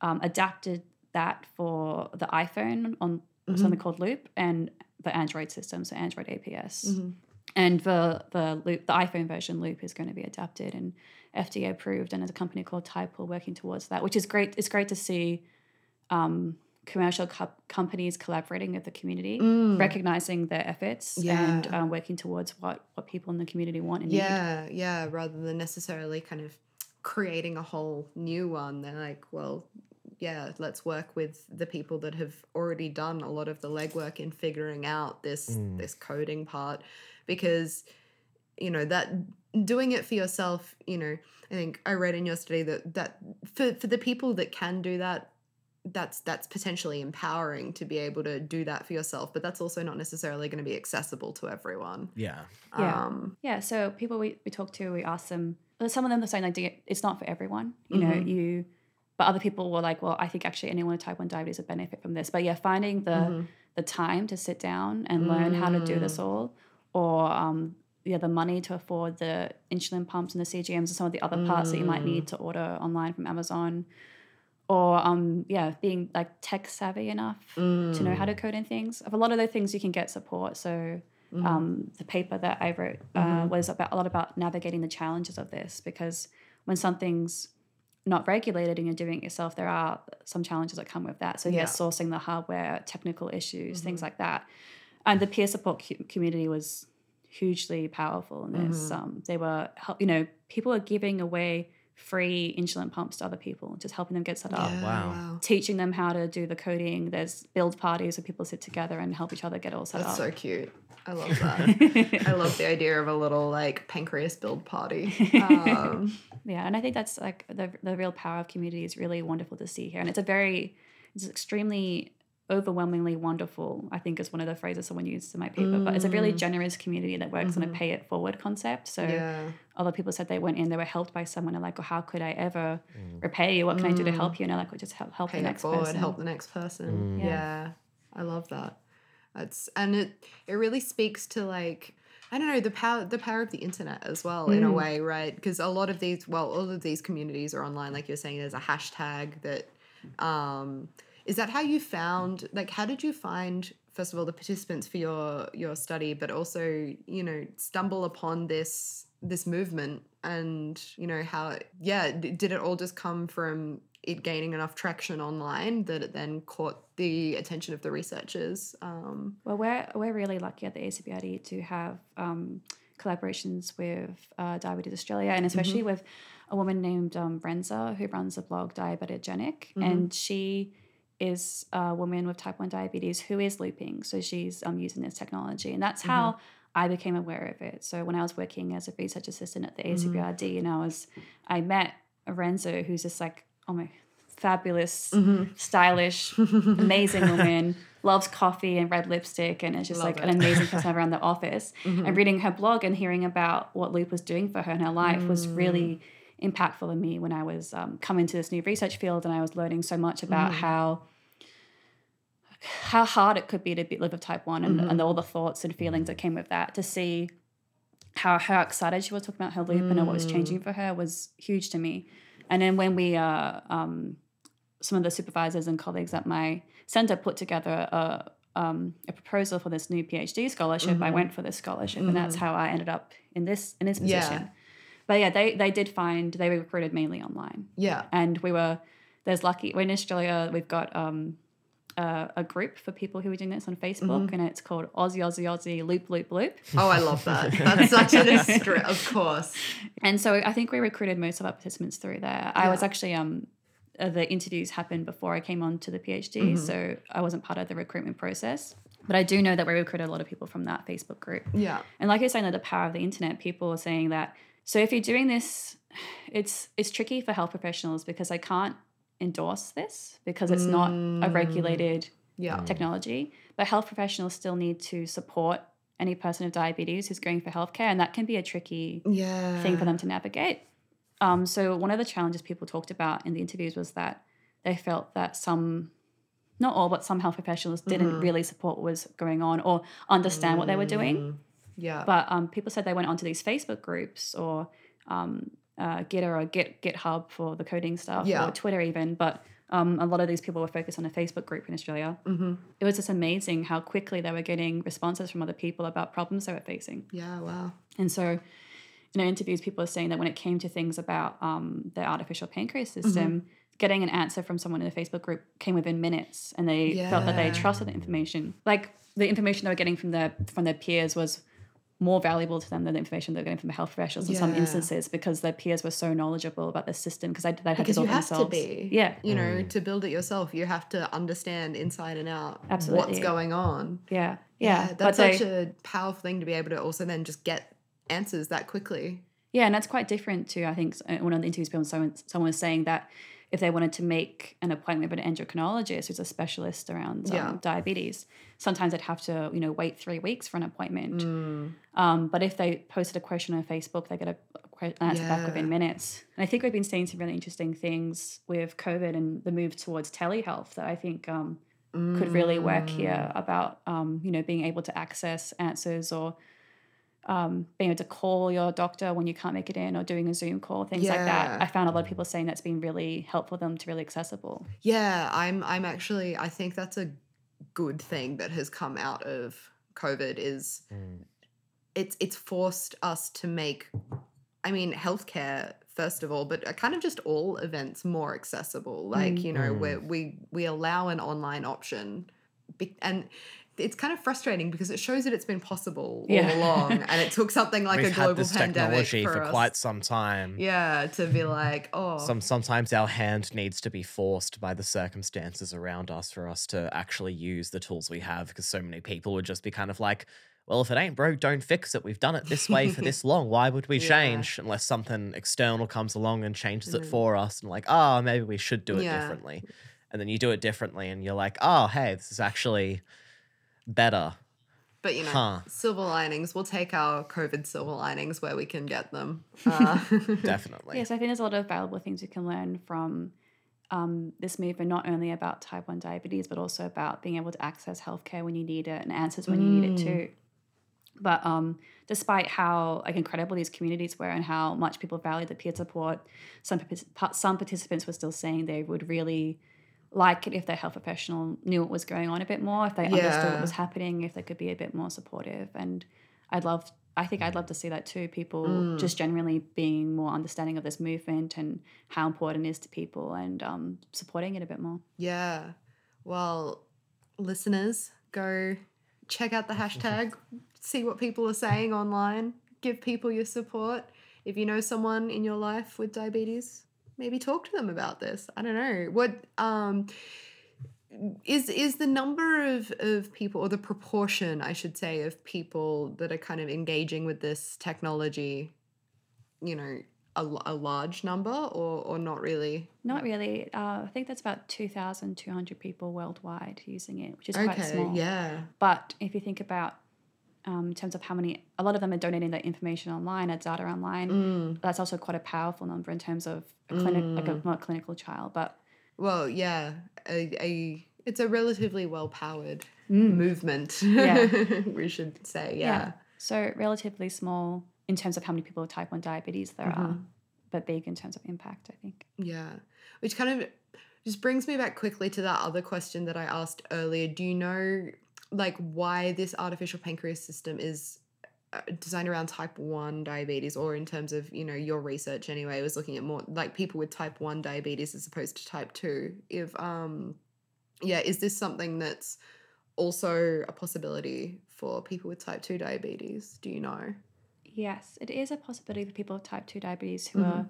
um, adapted that for the iPhone on Mm-hmm. something called Loop and the Android system, so Android APS. Mm-hmm. And the the Loop, the iPhone version Loop is going to be adapted and FDA approved, and there's a company called Tidepool working towards that, which is great. It's great to see um, commercial co- companies collaborating with the community, recognizing their efforts, and Mm. Um, working towards what what people in the community want and need. Yeah, yeah, rather than necessarily kind of creating a whole new one. They're like, well, yeah, let's work with the people that have already done a lot of the legwork in figuring out this this coding part because you know that doing it for yourself, you know, I think I read in your study that that for for the people that can do that that's that's potentially empowering to be able to do that for yourself but that's also not necessarily going to be accessible to everyone Yeah. Yeah. um Yeah, so people we, we talk to, we ask them. Some of them are saying like, it's not for everyone, you know. Mhm. You, but other people were like, well, I think actually anyone with type one diabetes would benefit from this. But yeah, finding the Mhm. the time to sit down and learn how to do Mm. this all, or um, yeah, the money to afford the insulin pumps and the CGMs and some of the other parts that you might Mm. need to order online from Amazon, or um, yeah, being like tech savvy enough to know how to code in things. Of a lot of the things you can get support. So um, the paper that I wrote uh, was about a lot about navigating the challenges of this because when something's not regulated and you're doing it yourself, there are some challenges that come with that. So yeah, Yeah. sourcing the hardware, technical issues, things like that, and the peer support cu- community was hugely powerful in this. Um, they were, hel- you know, people are giving away free insulin pumps to other people, just helping them get set up Yeah, wow. teaching them how to do the coding. There's build parties where people sit together and help each other get all set That's up. so cute. I love that. I love the idea of a little like pancreas build party. Um, yeah, and I think that's like the the real power of community is really wonderful to see here, and it's a very, it's extremely overwhelmingly wonderful. I think is one of the phrases someone used in my paper, but it's a really mm. generous community that works on a mm-hmm. pay it forward concept. So yeah. other people said they went in, they were helped by someone, and like, well, how could I ever mm. repay you? What can I do to mm. help you? And they're like, well, just help help Pay the next forward, person. help the next person. Yeah. Yeah. I love that. That's and it it really speaks to like I don't know the power the power of the internet as well in a way, right? Because a lot of these well, all of these communities are online, like you're saying, there's a hashtag that um is that how you found like how did you find first of all the participants for your your study but also you know stumble upon this this movement and you know how yeah d- did it all just come from it gaining enough traction online that it then caught the attention of the researchers um Well, we're we're really lucky at the ACBRD to have um, collaborations with uh, Diabetes Australia, and especially with a woman named um, Renza who runs the blog Diabetogenic, and she is a woman with type one diabetes who is looping, so she's um, using this technology, and that's how I became aware of it. So when I was working as a research assistant at the ACBRD, and I was I met Renza, who's just like oh my fabulous, mm-hmm. stylish, amazing woman, loves coffee and red lipstick, and is just Love like an amazing person around the office. Mm-hmm. And reading her blog and hearing about what Loop was doing for her in her life was really mm. impactful in me when I was um, coming to this new research field and I was learning so much about mm-hmm. how how hard it could be to be, live with type one and, and all the thoughts and feelings that came with that. To see how how excited she was talking about her loop and what was changing mm. for her was huge to me. And then when we uh, um, some of the supervisors and colleagues at my center put together a um, a proposal for this new PhD scholarship. I went for this scholarship, and that's how I ended up in this in this Yeah. position. But yeah, they they did find they were recruited mainly online, Yeah. and we were there's lucky we're in Australia we've got um, a, a group for people who are doing this on Facebook, and it's called Aussie Aussie Aussie Loop Loop Loop. Oh, I love that. That's such an extra, of course. And so I think we recruited most of our participants through there. I was actually um uh, the interviews happened before I came on to the PhD, Mm-hmm. so I wasn't part of the recruitment process. But I do know that we recruited a lot of people from that Facebook group. Yeah. And like you're saying, like the power of the internet, people are saying that. So if you're doing this, it's it's tricky for health professionals because I can't endorse this because it's not a regulated Yeah. technology. But health professionals still need to support any person with diabetes who's going for healthcare, and that can be a tricky Yeah. thing for them to navigate. Um, so one of the challenges people talked about in the interviews was that they felt that some, not all, but some health professionals didn't really support what was going on or understand what they were doing. Yeah. But um, people said they went onto these Facebook groups or um, uh, Gitter or Git GitHub for the coding stuff Yeah. or Twitter even. But um, a lot of these people were focused on a Facebook group in Australia. mm-hmm. It was just amazing how quickly they were getting responses from other people about problems they were facing. Yeah. Wow. And so, in our interviews, people are saying that when it came to things about um, the artificial pancreas system, getting an answer from someone in a Facebook group came within minutes, and they felt that they trusted the information. Like the information they were getting from their from their peers was more valuable to them than the information they're getting from the health professionals in some instances because their peers were so knowledgeable about the system because they, they had Because to build it have to be. Yeah, You know, mm. to build it yourself, you have to understand inside and out what's going on. yeah, yeah. but That's they, such a powerful thing to be able to also then just get answers that quickly. Yeah, and that's quite different to I think uh, one of the interviews people someone someone was saying that if they wanted to make an appointment with an endocrinologist who's a specialist around um, Yeah. diabetes, sometimes they'd have to you know wait three weeks for an appointment. Mm. Um, but if they posted a question on Facebook, they get a answer back within minutes. And I think we've been seeing some really interesting things with COVID and the move towards telehealth that I think um, could really work here Mm. about um, you know being able to access answers or um, being able to call your doctor when you can't make it in or doing a Zoom call, things like that. I found a lot of people saying that's been really helpful for them to really accessible. Yeah, I'm I'm actually I think that's a good thing that has come out of COVID is it's it's forced us to make I mean healthcare first of all, but uh, kind of just all events more accessible. Like, you know, Mm. where we we allow an online option be- and it's kind of frustrating because it shows that it's been possible Yeah. all along and it took something like We've a had global this pandemic technology for, for, us. quite some time. yeah, to be like, oh, Some sometimes our hand needs to be forced by the circumstances around us for us to actually use the tools we have because so many people would just be kind of like, well, if it ain't broke, don't fix it. We've done it this way for this long. Why would we Yeah. change unless something external comes along and changes it Mhm. for us and like, oh, maybe we should do it Yeah. differently. And then you do it differently and you're like, oh, hey, this is actually better. But you know, Huh. silver linings. We'll take our COVID silver linings where we can get them. Uh, Definitely. Yes, I think there's a lot of valuable things you can learn from um, this movement, not only about type 1 diabetes, but also about being able to access healthcare when you need it and answers when you need it Mm. too. But um, despite how like incredible these communities were and how much people valued the peer support, some some participants were still saying they would really like it if their health professional knew what was going on a bit more, if they understood what was happening, if they could be a bit more supportive. And I'd love, I think I'd love to see that too. People Mm. just generally being more understanding of this movement and how important it is to people and um, supporting it a bit more. yeah. Well, listeners, go check out the hashtag, see what people are saying online, give people your support. If you know someone in your life with diabetes, maybe talk to them about this. I don't know. What um is is the number of, of people or the proportion i should say of people that are kind of engaging with this technology you know a large number or or not really Not really. Uh, I think that's about 2,200 people worldwide using it, which is quite small. yeah But if you think about um, in terms of how many, a lot of them are donating their information online, their data online. Mm. That's also quite a powerful number in terms of a clinic, like a not clinical trial, but well yeah a, a it's a relatively well powered Mm. movement Yeah. we should say yeah, So relatively small in terms of how many people with type 1 diabetes there are, Mhm. but big in terms of impact, I think. Yeah, which kind of Just brings me back quickly to that other question that I asked earlier. Do you know, like, why this artificial pancreas system is uh, designed around type 1 diabetes, or in terms of, you know, your research anyway, was looking at more like people with type 1 diabetes as opposed to type 2? If, um, yeah, is this something that's also a possibility for people with type 2 diabetes? Do you know? Yes, it is a possibility for people with type 2 diabetes who Mhm. are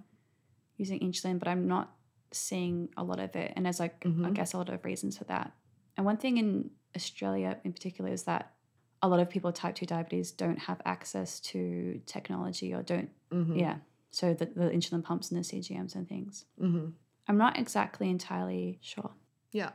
using insulin, but I'm not seeing a lot of it. And there's like, I Mhm. guess, a lot of reasons for that. And one thing in Australia in particular is that a lot of people with type 2 diabetes don't have access to technology or don't, Mm-hmm. yeah. So the, the insulin pumps and the CGMs and things. Mm-hmm. I'm not exactly entirely sure. Yeah.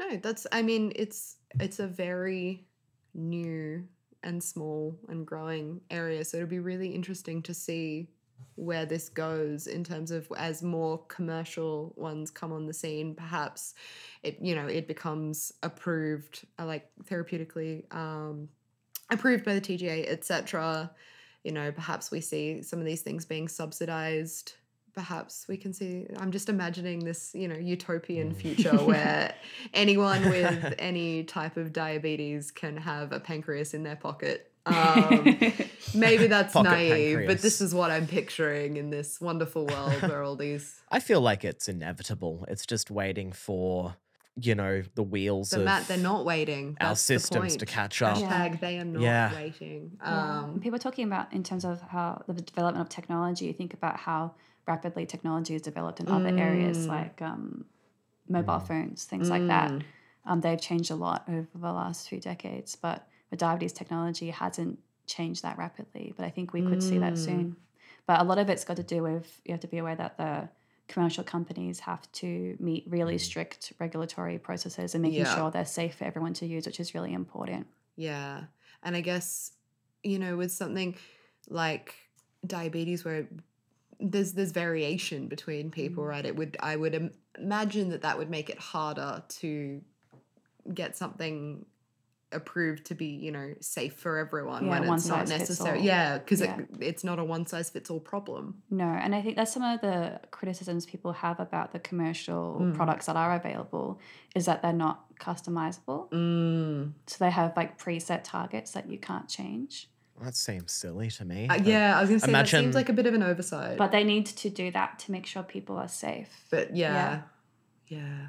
No, that's I mean, it's it's a very new and small and growing area. So it'll be really interesting to see where this goes in terms of as more commercial ones come on the scene, perhaps it you know, it becomes approved uh, like therapeutically um approved by the TGA, etc. You know, perhaps we see some of these things being subsidized. Perhaps we can see i'm just imagining this you know utopian future where anyone with any type of diabetes can have a pancreas in their pocket. Um, maybe that's Pocket naive but this is what i'm picturing in this wonderful world where all these I feel like it's inevitable. It's just waiting for, you know, the wheels but of matt they're not waiting our That's the systems to catch up. Hashtag they are not Yeah. waiting um And people are talking about in terms of how the development of technology. You think about how rapidly technology is developed in other areas Mm. like um, mobile phones, things like that. Mm. Um, they've changed a lot over the last few decades, but the diabetes technology hasn't changed that rapidly. But I think we could see that Mm. soon. But a lot of it's got to do with you have to be aware that the commercial companies have to meet really strict regulatory processes and making Yeah. sure they're safe for everyone to use, which is really important. Yeah. And I guess, you know, with something like diabetes where there's there's variation between people, Mm. right? It would I would Im- imagine that that would make it harder to get something approved to be, you know, safe for everyone Yeah, when one it's not size fits necessary. Yeah, because Yeah. it, it's not a one size fits all problem. No, and I think that's some of the criticisms people have about the commercial Mm. products that are available is that they're not customizable. Mm. So they have like preset targets that you can't change. That seems silly to me. Uh, yeah, I was gonna say that seems like a bit of an oversight. But they need to do that to make sure people are safe. But yeah, yeah.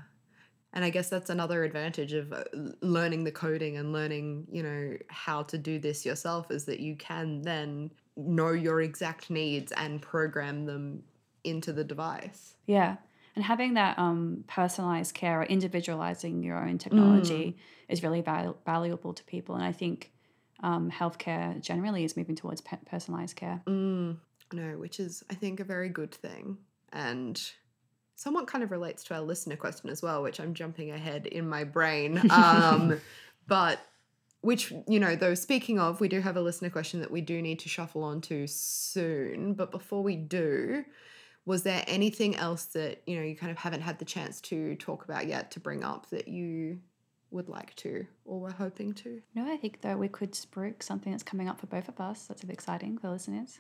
And I guess that's another advantage of uh, learning the coding and learning, you know, how to do this yourself is that you can then know your exact needs and program them into the device. Yeah. And having that um, personalized care or individualizing your own technology is really val- valuable to people. And I think um, healthcare generally is moving towards pe- personalized care. Mm, no, which is, I think, a very good thing. And somewhat kind of relates to our listener question as well, which I'm jumping ahead in my brain. Um, but which, you know, though, speaking of, we do have a listener question that we do need to shuffle on to soon. But before we do, was there anything else that, you know, you kind of haven't had the chance to talk about yet to bring up that you would like to or were hoping to? No, I think though we could spruik something that's coming up for both of us. That's exciting for listeners.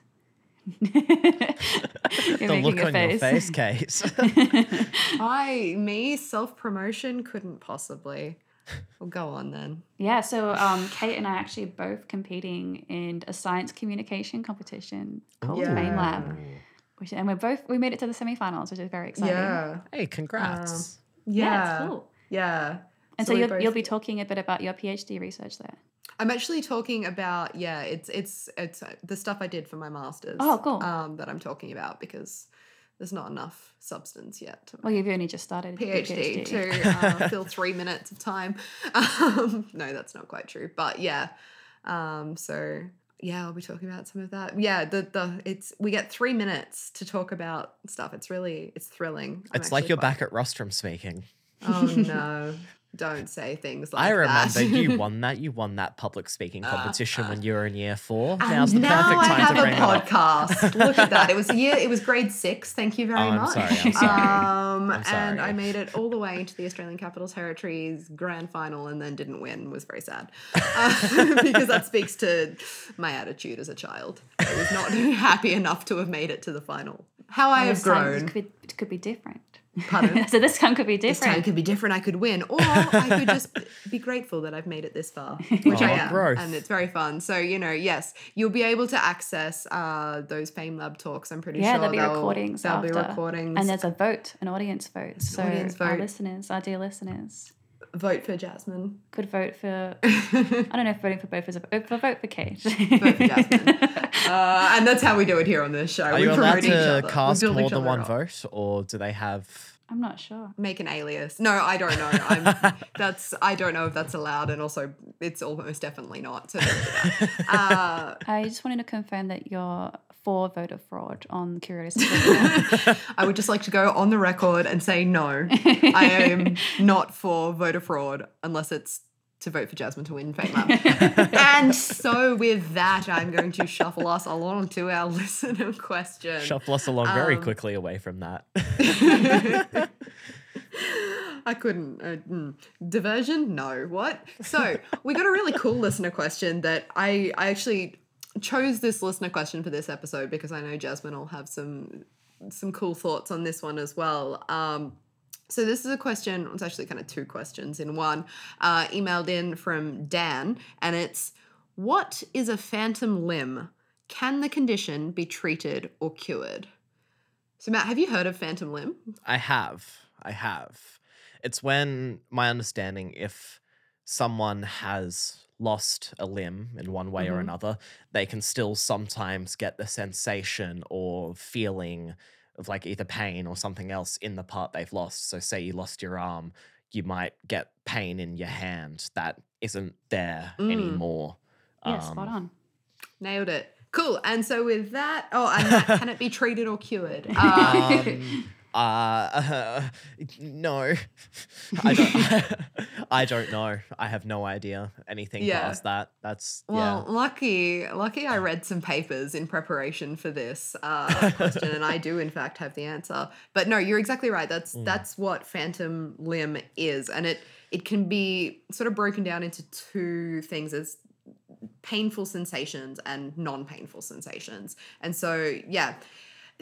You're the look making a on your face, Kate. I, me, self promotion couldn't possibly. Well, go on then. yeah, so um, Kate and I actually both competing in a science communication competition called Yeah. Fame Lab, which, and we're both we made it to the semifinals, which is very exciting. Yeah. hey, congrats. Yeah. yeah, it's cool. Yeah. And so, we you'll, both- you'll be talking a bit about your PhD research there. I'm actually talking about yeah, it's it's it's uh, the stuff I did for my masters. Oh, cool. Um, that I'm talking about because there's not enough substance yet Well, you've only just started your PhD, to uh, fill three minutes of time. Um, no, that's not quite true, but yeah. Um, so yeah, I'll be talking about some of that. Yeah, the the it's we get three minutes to talk about stuff. It's really it's thrilling. I'm it's like you're quite- back at Rostrum speaking. Oh no! Don't say things like that. I remember that. you won that. You won that public speaking competition when you were in year four. And Now's the now perfect I time have to bring a up. podcast. Look at that. It was a year. It was grade six. Thank you very Oh, I'm much. sorry, I'm sorry. Um, I'm And I made it all the way into the Australian Capital Territories grand final, and then didn't win. Was very sad uh, because that speaks to my attitude as a child. I was not happy enough to have made it to the final. How I Well, have science grown. could, could be different. So this time could be different. this time could be different. I could win, or I could just be grateful that I've made it this far, which I Oh, am, growth. and it's very fun. So you know, yes, you'll be able to access uh, those Fame Lab talks. I'm pretty yeah, sure there'll be recordings There'll be after. recordings. And there's a vote, an audience vote. so audience our vote. listeners, our dear listeners, vote for Jasmine. could vote for. I don't know if voting for both is a vote for vote for Kate. Vote for Jasmine. uh, and that's how we do it here on this show. Are we you allowed to cast more than one up. vote, or do they have? I'm not sure. Make an alias. No, I don't know. I'm, that's I don't know if that's allowed, and also it's almost definitely not. So do that. Uh, I just wanted to confirm that you're for voter fraud on Curiosity. I would just like to go on the record and say no. I am not for voter fraud unless it's to vote for Jasmine to win Fame Lab. and so with that, I'm going to shuffle us along to our listener question. Shuffle us along very Um, quickly away from that. I couldn't. Uh, mm. Diversion? No. What? So we got a really cool listener question that I I actually chose this listener question for this episode because I know Jasmine will have some some cool thoughts on this one as well. Um, so this is a question. It's actually kind of two questions in one. Uh, emailed in from Dan, and it's what is a phantom limb? Can the condition be treated or cured? So Matt, have you heard of phantom limb? I have. I have. It's when my understanding if someone has lost a limb in one way or Mhm. another, they can still sometimes get the sensation or feeling of like either pain or something else in the part they've lost. So say you lost your arm, you might get pain in your hand that isn't there Mm. anymore. yeah, spot Um, on. Nailed it. Cool. And so with that, oh, and that, can it be treated or cured? Uh, Um, uh, no, I don't. I don't know. I have no idea anything Yeah. past that. That's well, yeah. lucky, lucky. I read some papers in preparation for this uh, question, and I do in fact have the answer. But no, you're exactly right. That's Mm. that's what phantom limb is, and it it can be sort of broken down into two things as painful sensations and non-painful sensations. And so, yeah,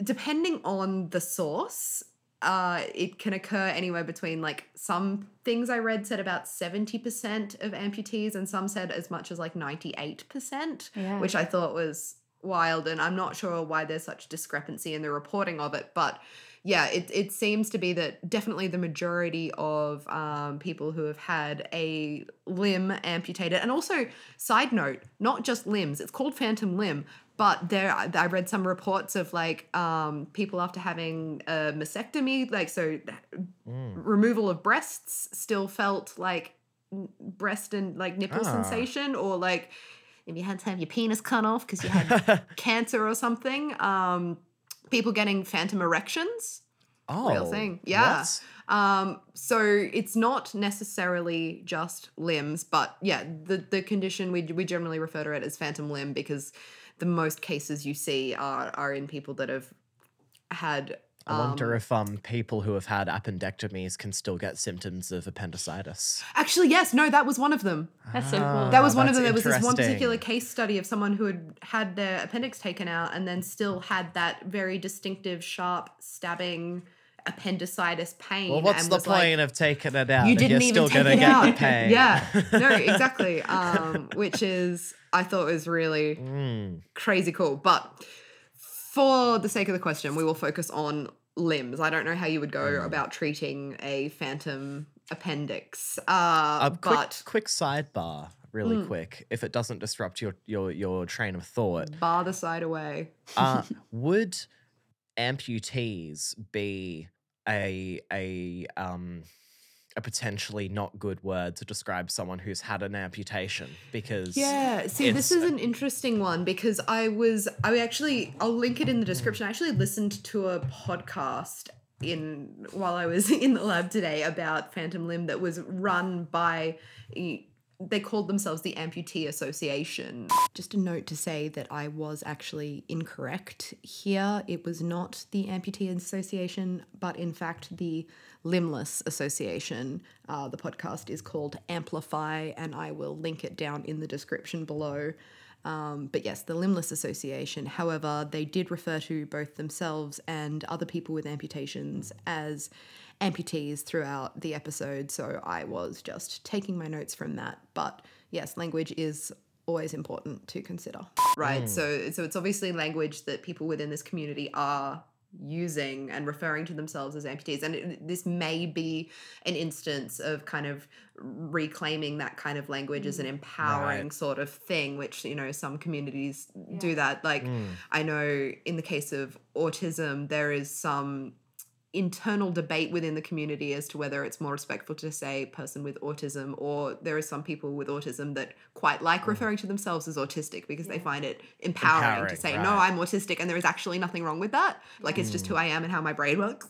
depending on the source, uh, it can occur anywhere between like some things I read said about 70% of amputees, and some said as much as like 98%, Yeah. which I thought was wild. And I'm not sure why there's such discrepancy in the reporting of it, but yeah, it, it seems to be that definitely the majority of um, people who have had a limb amputated, and also, side note, not just limbs, it's called phantom limb, but there I read some reports of like um, people after having a mastectomy, like so Mm. removal of breasts still felt like breast and like nipple Ah. sensation, or like if you had to have your penis cut off because you had cancer or something. Um, people getting phantom erections. oh, thing. Yeah. Um, so it's not necessarily just limbs, but yeah, the the condition we we generally refer to it as phantom limb because the most cases you see are are in people that have had. I wonder um, if um people who have had appendectomies can still get symptoms of appendicitis. Actually, yes, no, that was one of them. That's so cool. That was one of them. There was this one particular case study of someone who had had their appendix taken out and then still had that very distinctive, sharp, stabbing appendicitis pain. Well, what's and the was like, point of taking it out? You didn't you're even still take gonna it get out. pain. Yeah, no, exactly. Um, which is I thought was really Mm. crazy cool. But for the sake of the question, we will focus on limbs. I don't know how you would go Mm. about treating a phantom appendix. Uh, A quick, but quick sidebar, really Mm. quick, if it doesn't disrupt your your your train of thought. bar the side away. Uh, would amputees be a a um a potentially not good word to describe someone who's had an amputation? Because Yeah, see, this is an interesting one because I was, I actually, I'll link it in the description. I actually listened to a podcast in while I was in the lab today about Phantom Limb that was run by. They called themselves the Amputee Association. Just a note to say that I was actually incorrect here. It was not the Amputee Association, but in fact the Limbless Association. Uh, the podcast is called Amplify, and I will link it down in the description below. Um, but yes, the Limbless Association. However, they did refer to both themselves and other people with amputations as amputees throughout the episode. So I was just taking my notes from that. But yes, language is always important to consider. Right. So so it's obviously language that people within this community are using and referring to themselves as amputees and it, this may be an instance of kind of reclaiming that kind of language as an empowering Right. sort of thing which you know some communities do that like Mm. i know in the case of autism there is some internal debate within the community as to whether it's more respectful to say person with autism or there are some people with autism that quite like referring to themselves as autistic because they find it empowering, to Empowering, say no i'm autistic and there is actually nothing wrong with that. Like it's just who i am and how my brain works.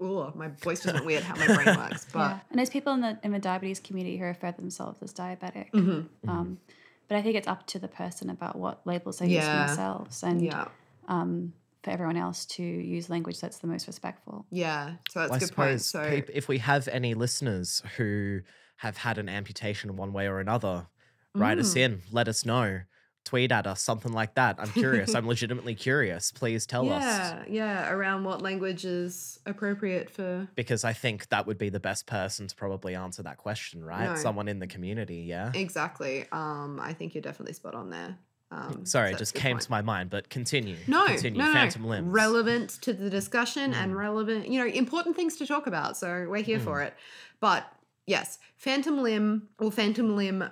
Oh my voice just went weird how my brain works but yeah. And there's people in the in the diabetes community who refer themselves as diabetic. Mm-hmm. Um, but I think it's up to the person about what labels they use for themselves, and yeah. um, for everyone else to use language that's the most respectful. yeah so that's Well, a I good point suppose so peop- if we have any listeners who have had an amputation one way or another, write us Mm. in, let us know, tweet at us, something like that. I'm curious. I'm legitimately curious. Please tell us. yeah yeah around what language is appropriate for Because I think that would be the best person to probably answer that question, right? No. Someone in the community, yeah? Exactly. Um, I think you're definitely spot on there. Um, Sorry, so it just came point. to my mind, but continue. No, continue. no, no, Phantom limbs. relevant to the discussion Mm. and relevant, you know, important things to talk about. So we're here for it. But yes, phantom limb or phantom limb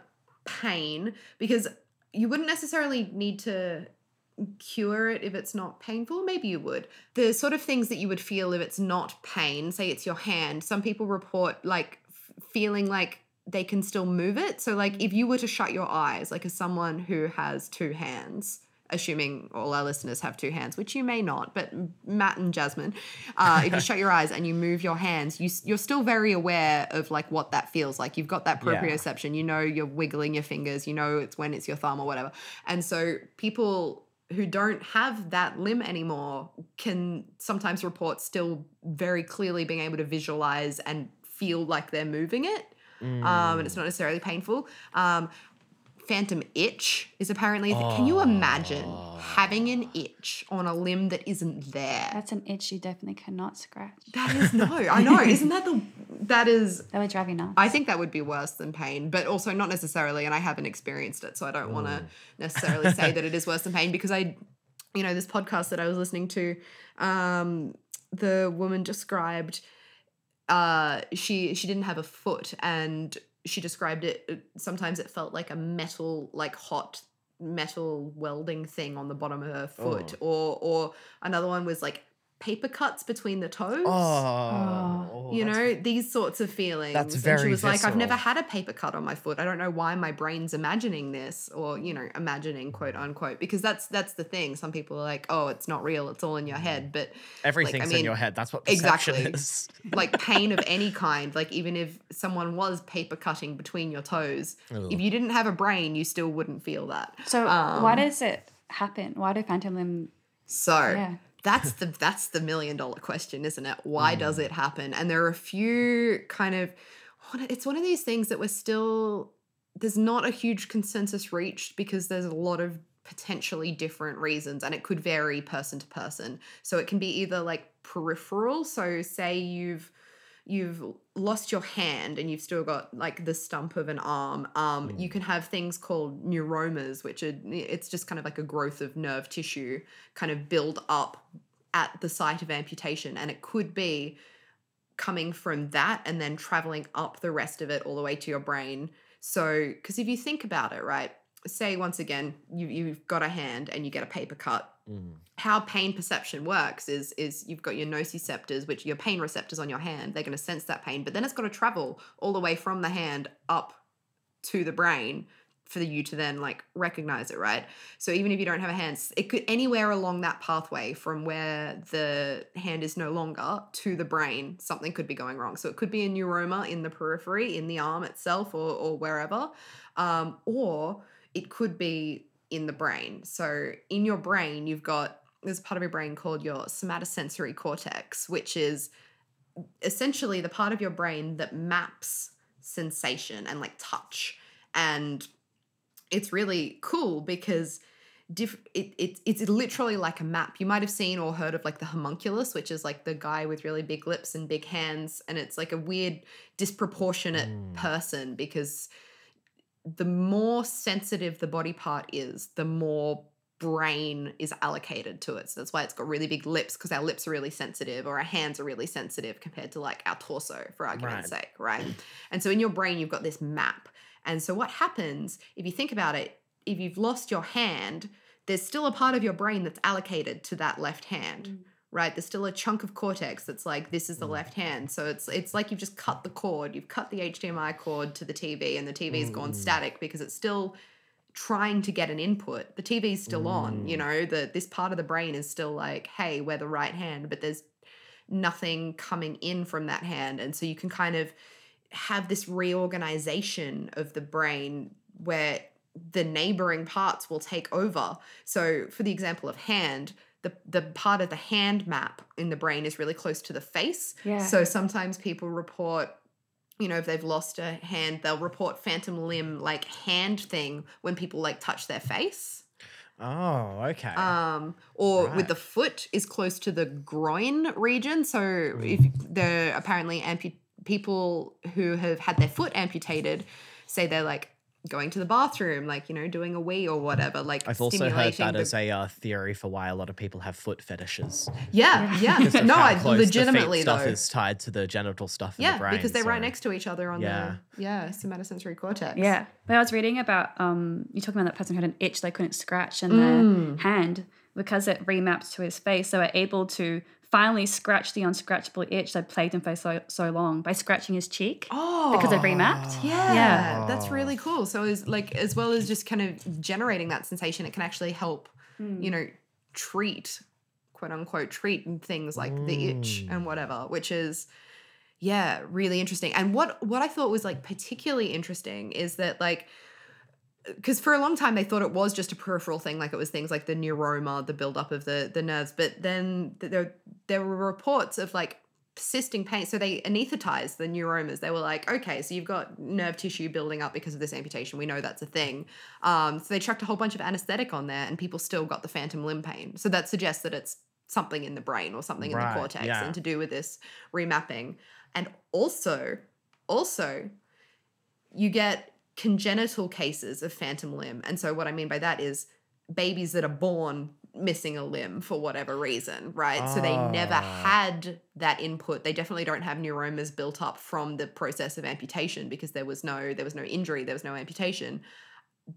pain, because you wouldn't necessarily need to cure it if it's not painful. Maybe you would. The sort of things that you would feel if it's not pain, say it's your hand, some people report like feeling like they can still move it. So, like, if you were to shut your eyes, like as someone who has two hands, assuming all our listeners have two hands, which you may not, but Matt and Jasmine, uh, if you shut your eyes and you move your hands, you, you're still very aware of like what that feels like. You've got that Yeah. proprioception. You know you're wiggling your fingers. You know it's when it's your thumb or whatever. And so people who don't have that limb anymore can sometimes report still very clearly being able to visualize and feel like they're moving it um, and it's not necessarily painful. Um, phantom itch is apparently. a thing. Can you imagine having an itch on a limb that isn't there? That's an itch you definitely cannot scratch. That is no, I know. Isn't that the? That is. That would drive you nuts. I think that would be worse than pain, but also not necessarily. And I haven't experienced it, so I don't want to necessarily say that it is worse than pain because I, you know, this podcast that I was listening to, um, the woman described uh she she didn't have a foot and she described it it- sometimes it felt like a metal like hot metal welding thing on the bottom of her foot or or another one was like paper cuts between the toes Oh, you know these sorts of feelings That's and she very was like i've never had a paper cut on my foot i don't know why my brain's imagining this or you know imagining quote unquote because that's that's the thing some people are like oh it's not real it's all in your head but everything's in mean, your head. That's what perception exactly. is. like pain of any kind like even if someone was paper cutting between your toes if you didn't have a brain you still wouldn't feel that so why um, does it happen? Why do phantom limb? So Yeah. That's the that's the million dollar question, isn't it? Why does mm. it happen? And there are a few kind of oh, it's one of these things that we're still there's not a huge consensus reached because there's a lot of potentially different reasons and it could vary person to person. So it can be either like peripheral, so say you've you've lost your hand and you've still got like the stump of an arm um you can have things called neuromas which are it's just kind of like a growth of nerve tissue kind of build up at the site of amputation. And it could be coming from that and then traveling up the rest of it all the way to your brain. So because if you think about it right say once again you, you've got a hand and you get a paper cut Mm. how pain perception works is is you've got your nociceptors which your pain receptors on your hand they're going to sense that pain but then it's got to travel all the way from the hand up to the brain for you to then like recognize it right so even if you don't have a hand it could anywhere along that pathway from where the hand is no longer to the brain something could be going wrong so it could be a neuroma in the periphery in the arm itself or, or wherever um, or it could be in the brain. So in your brain, you've got a part of your brain called your somatosensory cortex, which is essentially the part of your brain that maps sensation and like touch. And it's really cool because diff- it, it, it's literally like a map. You might have seen or heard of like the homunculus, which is like the guy with really big lips and big hands. And it's like a weird, disproportionate Mm. person because the more sensitive the body part is, the more brain is allocated to it. So that's why it's got really big lips because our lips are really sensitive or our hands are really sensitive compared to like our torso, for argument's Right. sake, right? And so in your brain, you've got this map. And so what happens if you think about it, if you've lost your hand, there's still a part of your brain that's allocated to that left hand. Mm. Right, there's still a chunk of cortex that's like this is the left hand. So it's it's like you've just cut the cord. You've cut the HDMI cord to the TV, and the TV's gone Mm. static because it's still trying to get an input. The TV's still on. You Mm. know, the this part of the brain is still like, hey, we're the right hand, but there's nothing coming in from that hand, and so you can kind of have this reorganization of the brain where the neighboring parts will take over. So, for the example of hand, the, the part of the hand map in the brain is really close to the face. Yeah. So, sometimes people report, you know, if they've lost a hand, they'll report phantom limb like hand thing when people like touch their face. Oh, okay. Um, or Right. with the foot is close to the groin region. So if they're apparently ampu- people who have had their foot amputated, say they're like going to the bathroom, like you know, doing a wee or whatever, like I've also heard stimulating that the- as a uh, theory for why a lot of people have foot fetishes. yeah, yeah. No, how I close the feet legitimately stuff though. is tied to the genital stuff in yeah, the brain. because they're right next to each other on Yeah. the yeah somatosensory cortex. Yeah, but I was reading about um, you talking about that person who had an itch they couldn't scratch in Mm. their hand because it remapped to his face. So we're able to finally scratch the unscratchable itch that plagued him for so so long by scratching his cheek Oh, because it remapped. Yeah, Yeah. that's really cool. So is like as well as just kind of generating that sensation, it can actually help, you know, treat quote unquote treat things like the itch Mm. and whatever, which is yeah, really interesting. And what what I thought was like particularly interesting is that like because for a long time they thought it was just a peripheral thing, like it was things like the neuroma, the buildup of the the nerves. But then there there were reports of like persisting pain. So they anesthetized the neuromas. They were like, okay, so you've got nerve tissue building up because of this amputation. We know that's a thing. Um, so they chucked a whole bunch of anesthetic on there, and people still got the phantom limb pain. So that suggests that it's something in the brain or something in the cortex yeah. and to do with this remapping. And also, also, you get congenital cases of phantom limb. And so what I mean by that is babies that are born missing a limb for whatever reason, right? So they never Ah. had that input. They definitely don't have neuromas built up from the process of amputation because there was no there was no injury, there was no amputation.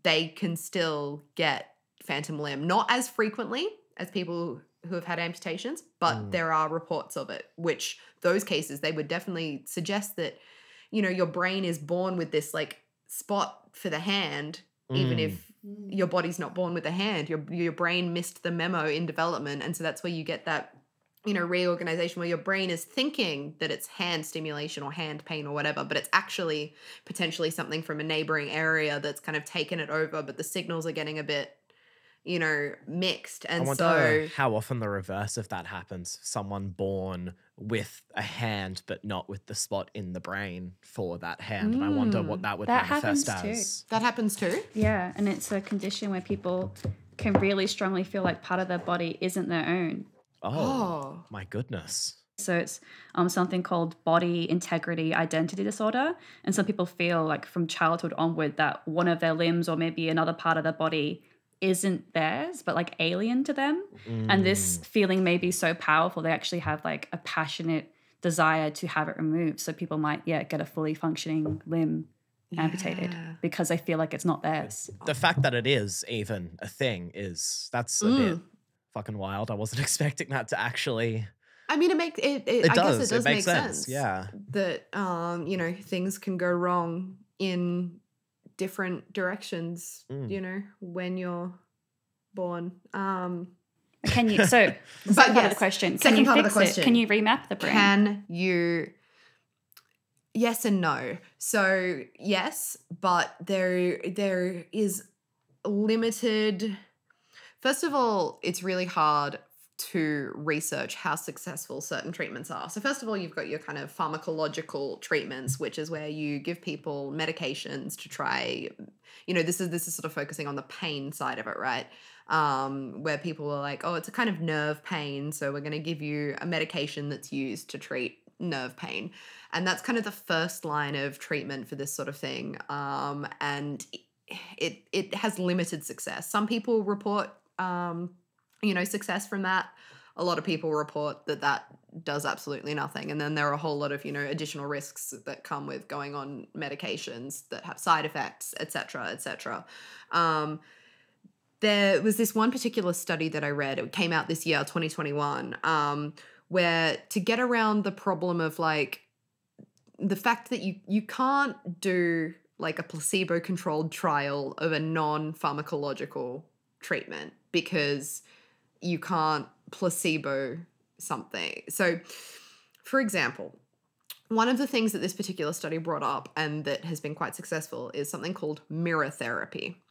They can still get phantom limb, not as frequently as people who have had amputations, but Mm. there are reports of it, which those cases they would definitely suggest that you know your brain is born with this like spot for the hand even Mm. if your body's not born with a hand your your brain missed the memo in development and so that's where you get that you know reorganization where your brain is thinking that it's hand stimulation or hand pain or whatever but it's actually potentially something from a neighboring area that's kind of taken it over but the signals are getting a bit you know mixed I and wonder so how often the reverse of that happens. Someone born with a hand, but not with the spot in the brain for that hand. And I wonder what Mm. that would That manifest happens too. that happens too Yeah, and it's a condition where people can really strongly feel like part of their body isn't their own. Oh, oh my goodness. So it's um, something called body integrity identity disorder. And some people feel like from childhood onward that one of their limbs or maybe another part of their body isn't theirs, but like alien to them. And this Mm. feeling may be so powerful, they actually have like a passionate desire to have it removed. So people might, yeah, get a fully functioning limb amputated Yeah. because they feel like it's not theirs. the fact that it is even a thing is that's a bit fucking wild. I wasn't expecting that to actually. I mean, it makes it. It, It I does. guess it does makes make sense. Yeah. That um, you know, things can go wrong in different directions. Mm. You know, when you're born. Um, Can you? So, the But second part of the question: Can second you part of the fix it? question. Can you remap the brain? can you? Yes and no. So yes, but there there is limited. First of all, it's really hard to research how successful certain treatments are. So, first of all, you've got your kind of pharmacological treatments, which is where you give people medications to try, you know, this is this is sort of focusing on the pain side of it, right? Um, where people are like, oh, it's a kind of nerve pain, so we're going to give you a medication that's used to treat nerve pain, and that's kind of the first line of treatment for this sort of thing. Um, and it it has limited success. Some people report um, you know, success from that. A lot of people report that that does absolutely nothing. And then there are a whole lot of, you know, additional risks that come with going on medications that have side effects, etc cetera, et cetera. Um, there was this one particular study that I read, it came out this year, 2021, um, where to get around the problem of like the fact that you you can't do like a placebo controlled trial of a non pharmacological treatment because you can't placebo something. So, for example, one of the things that this particular study brought up and that has been quite successful is something called mirror therapy.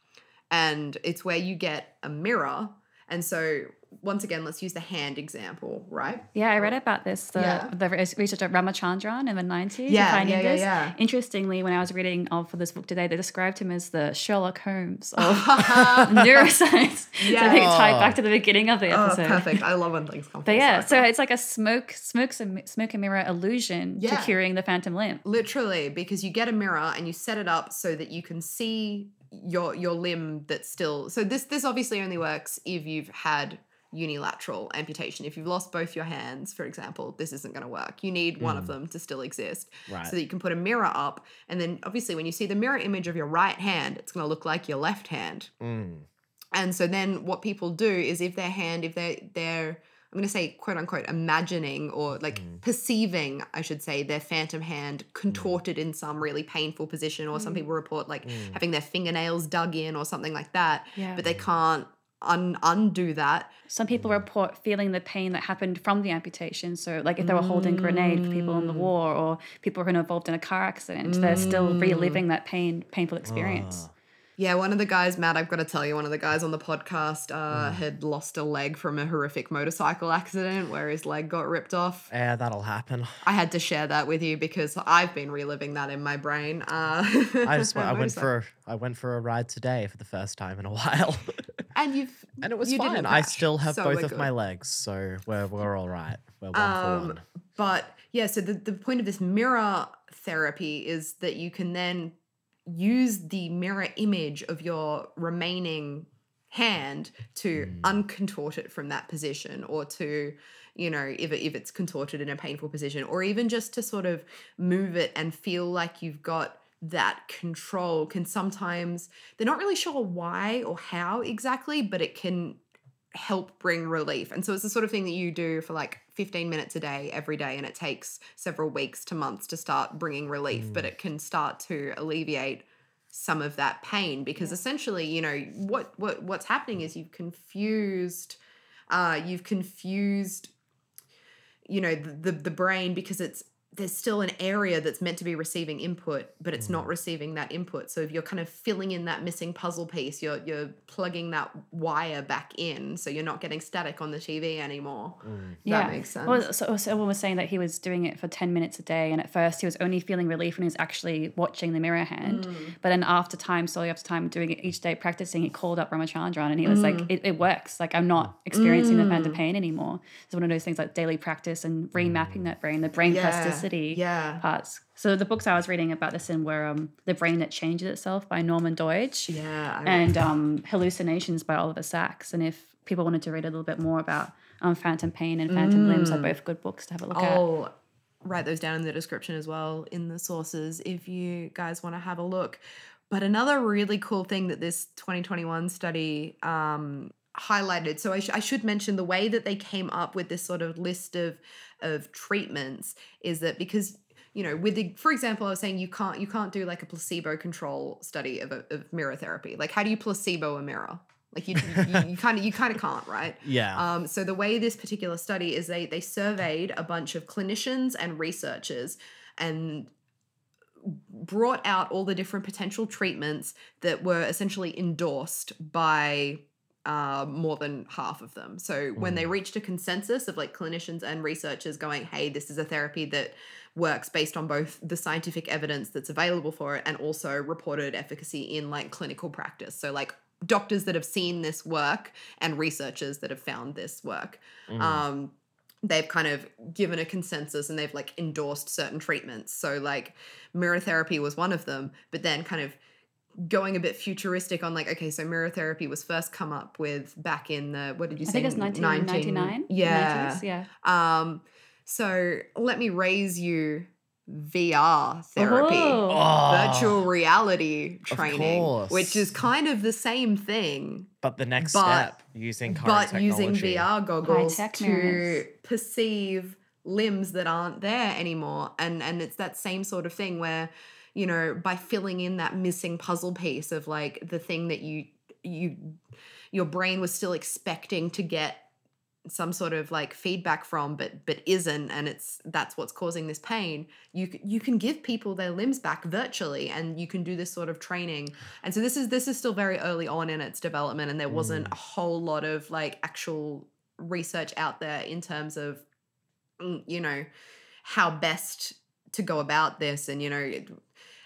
And it's where you get a mirror. And so once again, let's use the hand example, right? Yeah, I read about this. The, Yeah. the research of Ramachandran in the 90s. Yeah, yeah, yeah, yeah. Interestingly, when I was reading of for this book today, they described him as the Sherlock Holmes of neuroscience. So I think Yeah. tied back to the beginning of the Oh, episode. perfect. I love when things come But yeah, so it's like a smoke, smokes and smoke and mirror illusion Yeah. to curing the phantom limb. literally because you get a mirror and you set it up so that you can see your your limb that's still so this this obviously only works if you've had unilateral amputation. If you've lost both your hands for example this isn't going to work. You need one of them to still exist Right. so that you can put a mirror up. And then obviously when you see the mirror image of your right hand it's going to look like your left hand. Mm. and so then what people do is if their hand, if they're they're I'm gonna say quote unquote imagining or like mm. perceiving, I should say, their phantom hand contorted mm. in some really painful position, or some mm. people report like having their fingernails dug in or something like that. Yeah. But they can't un- undo that. Some people report feeling the pain that happened from the amputation. So, like if they were holding a grenade for people in the war, or people who are involved in a car accident, they're still reliving that pain, painful experience. Ah. Yeah, one of the guys, Matt, I've got to tell you, one of the guys on the podcast uh, had lost a leg from a horrific motorcycle accident where his leg got ripped off. Yeah, that'll happen. I had to share that with you because I've been reliving that in my brain. Uh, I just went, I went for I went for a ride today for the first time in a while, and you've and it was you fine. I still have so both of my legs, so we're we're all right. We're one Um, for one. But yeah, so the, the point of this mirror therapy is that you can then use the mirror image of your remaining hand to hmm. uncontort it from that position or to you know if, it, if it's contorted in a painful position or even just to sort of move it and feel like you've got that control can sometimes they're not really sure why or how exactly but it can help bring relief. And so it's the sort of thing that you do for like 15 minutes a day every day and it takes several weeks to months to start bringing relief, but it can start to alleviate some of that pain because essentially, you know, what what what's happening is you've confused uh you've confused you know the the, the brain because it's there's still an area that's meant to be receiving input, but it's not receiving that input. So if you're kind of filling in that missing puzzle piece, you're you're plugging that wire back in, so you're not getting static on the TV anymore. That makes sense. Well, so someone was saying that he was doing it for 10 minutes a day, and at first he was only feeling relief when he was actually watching the mirror hand. Mm. But then after time, slowly after time, doing it each day, practicing, he called up Ramachandran and he was like, Mm. it, it works. Like, I'm not experiencing the phantom pain anymore. It's one of those things like daily practice and remapping that brain, the brain Yeah, plasticity yeah. parts. So the books I was reading about this in were um, The Brain That Changes Itself by Norman Doidge yeah, I and um, Hallucinations by Oliver Sacks. And if people wanted to read a little bit more about um, Phantom Pain and Phantom Limbs, are both good books to have a look at. I'll write those down in the description as well in the sources if you guys want to have a look. But another really cool thing that this 2021 study um, highlighted. So I, sh- I should mention the way that they came up with this sort of list of of treatments is that because you know with the for example i was saying you can't you can't do like a placebo control study of, a, of mirror therapy. Like how do you placebo a mirror? Like you you kind of you kind of can't right? Yeah. um, so the way this particular study is they they surveyed a bunch of clinicians and researchers and brought out all the different potential treatments that were essentially endorsed by uh, more than half of them. So when they reached a consensus of like clinicians and researchers going, hey, this is a therapy that works based on both the scientific evidence that's available for it and also reported efficacy in like clinical practice. So like doctors that have seen this work and researchers that have found this work. Mm. Um, they've kind of given a consensus and they've like endorsed certain treatments. So like mirror therapy was one of them, but then kind of going a bit futuristic on like okay so mirror therapy was first come up with back in the what did you I say think it's 1999. yeah 90s, yeah. um so let me raise you VR therapy Oh. Oh, virtual reality training which is kind of the same thing But the next But- step using current but using. VR goggles to perceive limbs that aren't there anymore. And and it's that same sort of thing where, you know, by filling in that missing puzzle piece of like the thing that you you your brain was still expecting to get some sort of like feedback from but but isn't and it's that's what's causing this pain you you can give people their limbs back virtually and you can do this sort of training. And so this is this is still very early on in its development and there wasn't a whole lot of like actual research out there in terms of mm, you know how best to go about this and you know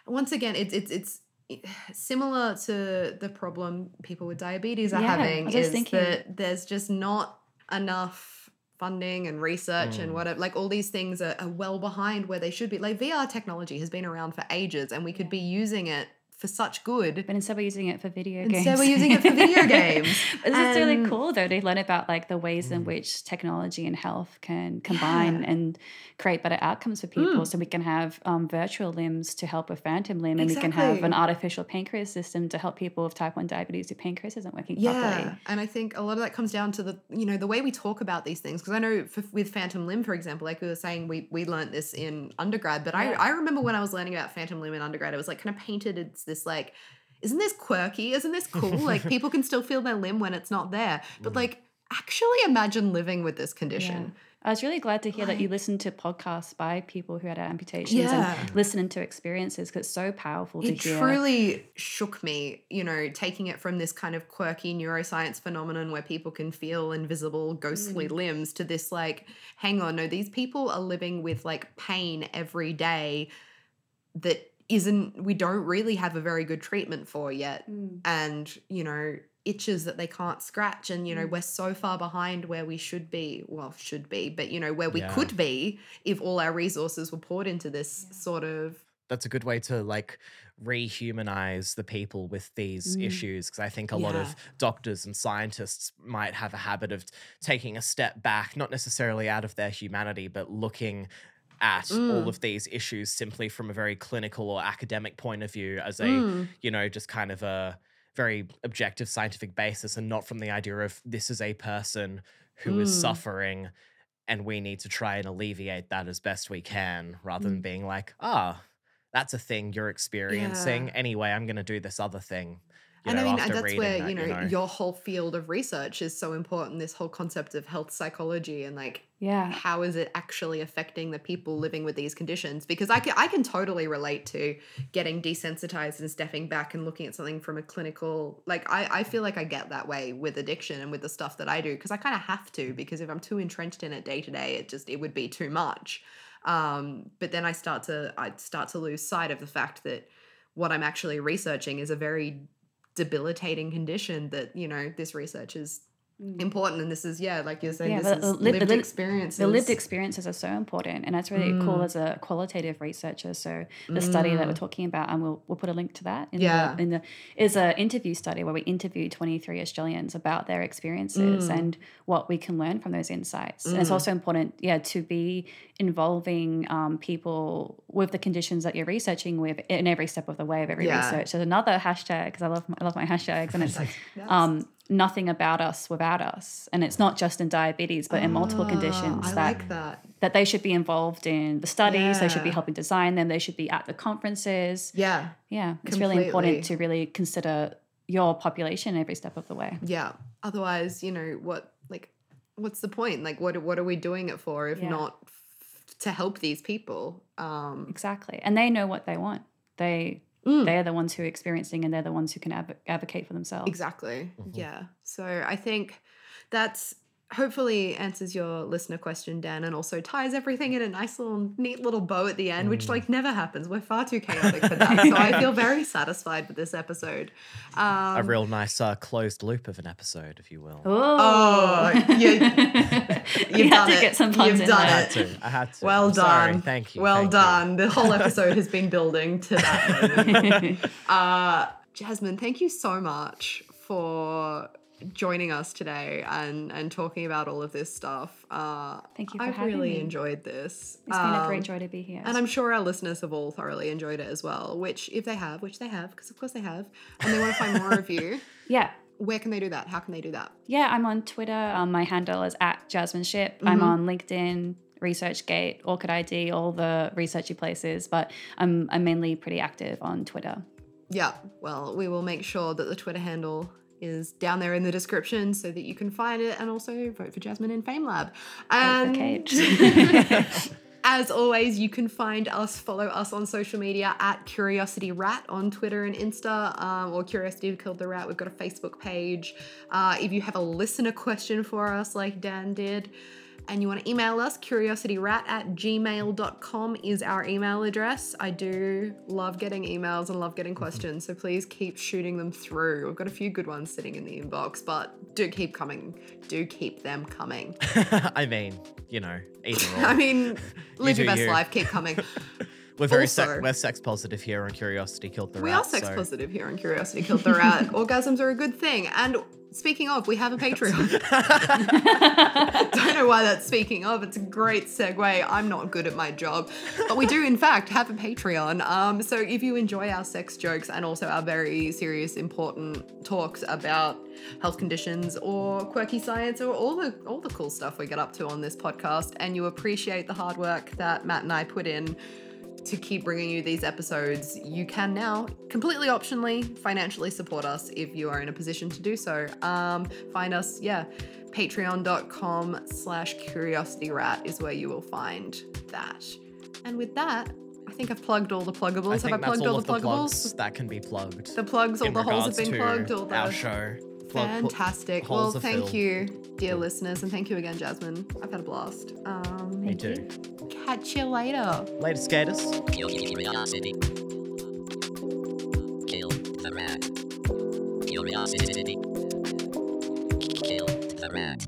once again it's it's it's similar to the problem people with diabetes are Yeah, I having was just is thinking. that there's just not enough funding and research and Mm. whatever like all these things are, are well behind where they should be like vr technology has been around for ages and we could be using it for such good But instead we're using it for video games. Instead we're using it for video games. This is really cool though to learn about like the ways in Mm. which technology and health can combine Yeah. and create better outcomes for people. Mm. So we can have um, virtual limbs to help with phantom limb, and we can have an artificial pancreas system to help people with type one diabetes whose pancreas isn't working yeah properly. and i think a lot of that comes down to the you know the way we talk about these things because i know for, with phantom limb for example like we were saying we we learned this in undergrad but Yeah. i i remember when i was learning about phantom limb in undergrad it was like kind of painted it's this like isn't this quirky isn't this cool like people can still feel their limb when it's not there but Mhm. like actually imagine living with this condition I was really glad to hear that you listened to podcasts by people who had amputations Yeah. and listening to experiences because it's so powerful to it hear. truly shook me, you know, taking it from this kind of quirky neuroscience phenomenon where people can feel invisible, ghostly Mm. limbs to this like, hang on, no, these people are living with like pain every day that isn't, we don't really have a very good treatment for yet. Mm. And, you know, itches that they can't scratch. And, you know, Mm. we're so far behind where we should be. Well, should be, but, you know, where we Yeah. could be if all our resources were poured into this Yeah. sort of that's a good way to like rehumanize the people with these Mm. issues because I think a lot of doctors and scientists might have a habit of taking a step back, not necessarily out of their humanity, but looking at all Mm. of these issues simply from a very clinical or academic point of view as a Mm. you know just kind of a very objective scientific basis and not from the idea of this is a person who is Mm. suffering and we need to try and alleviate that as best we can rather Mm. than being like ah that's a thing you're experiencing Yeah. anyway i'm going to do this other thing you and know, I mean, that's where that, you know your whole field of research is so important. This whole concept of health psychology and like Yeah. how is it actually affecting the people living with these conditions? Because I can I can totally relate to getting desensitized and stepping back and looking at something from a clinical like I I feel like I get that way with addiction and with the stuff that I do because I kind of have to because if I'm too entrenched in it day to day, it just it would be too much. Um, but then I start to I start to lose sight of the fact that what I'm actually researching is a very debilitating condition that you know this research is. Important and this is yeah like you're saying Yeah, this is the the lived li- experiences The lived experiences are so important, and that's really cool Mm. as a qualitative researcher. So the study that we're Mm. talking about, and we'll we'll put a link to that. In Yeah. the, in the is a interview study where we interviewed twenty three Australians about their experiences Mm. and what we can learn from those insights. And it's Mm. also important, yeah, to be involving um, people with the conditions that you're researching with in every step of the way of every Yeah. research. There's another hashtag because I love my, I love my hashtags, and it's Like, yes. um, nothing about us without us. And it's not just in diabetes, but in multiple Ah, conditions I that like that that they should be involved in the studies. They should be helping design them. They should be at the conferences. yeah Yeah, it's really important to really consider your population every step of the way. yeah otherwise you know what like what's the point like what what are we doing it for if Yeah. not f- to help these people um Exactly, and they know what they want. They Mm. they're the ones who are experiencing and they're the ones who can advo- advocate for themselves. Exactly. Mhm. Yeah. So I think that's hopefully answers your listener question, Dan, and also ties everything in a nice little neat little bow at the end, which Mm. like never happens. We're far too chaotic for that. so I feel very satisfied with this episode. Um, a real nice uh, closed loop of an episode, if you will. Oh, you- you you've had done to it. get some puns You've in done I had to. I had to. Well I'm sorry. done. Thank you. well thank you. done. The whole episode has been building to that. Uh, Jasmine, thank you so much for joining us today and and talking about all of this stuff. Uh, Thank you for I've having really me. enjoyed this. It's been a Um, great joy to be here. And I'm sure our listeners have all thoroughly enjoyed it as well, which if they have, which they have, because of course they have, and they want to find more of you, yeah. where can they do that? How can they do that? Yeah, I'm on Twitter. Um, my handle is at Jasmine Schipp. I'm Mhm. on LinkedIn, ResearchGate, ORCID ID, all the researchy places, but I'm, I'm mainly pretty active on Twitter. Yeah, well, we will make sure that the Twitter handle is down there in the description so that you can find it and also vote for Jasmine in FameLab. Vote for And Cage. as always, you can find us, follow us on social media at Curiosity Rat on Twitter and Insta, um, or Curiosity Killed the Rat. We've got a Facebook page. Uh, if you have a listener question for us, like Dan did, and you want to email us, curiosityrat at gmail.com is our email address. I do love getting emails and love getting mm-hmm. questions, so please keep shooting them through. We've got a few good ones sitting in the inbox, but do keep coming. Do keep them coming. I mean, you know, either. I mean, live do your best you. life, keep coming. We're very also- sex, we're sex positive here on Curiosity Killed the Rat. We are sex so- positive here on Curiosity Killed the Rat. Orgasms are a good thing. And speaking of, we have a Patreon. Don't know why that's speaking of. It's a great segue. I'm not good at my job. But we do, in fact, have a Patreon. Um, so if you enjoy our sex jokes and also our very serious, important talks about health conditions or quirky science or all the all the cool stuff we get up to on this podcast, and you appreciate the hard work that Matt and I put in to keep bringing you these episodes, you can now completely optionally financially support us if you are in a position to do so. Um, find us, yeah, patreon.com slash curiosityrat is where you will find that. And with that, I think I've plugged all the pluggables. I Have I plugged all all the the pluggables? plugs that can be plugged. the plugs, all the holes have been plugged. All the our show. Plug- put- fantastic. Well, thank filled. you, dear listeners, and thank you again, Jasmine. I've had a blast. Um, Me Thank you. too. catch you later. Later, skaters. Curiosity. Kill the rat. Curiosity. Kill the rat.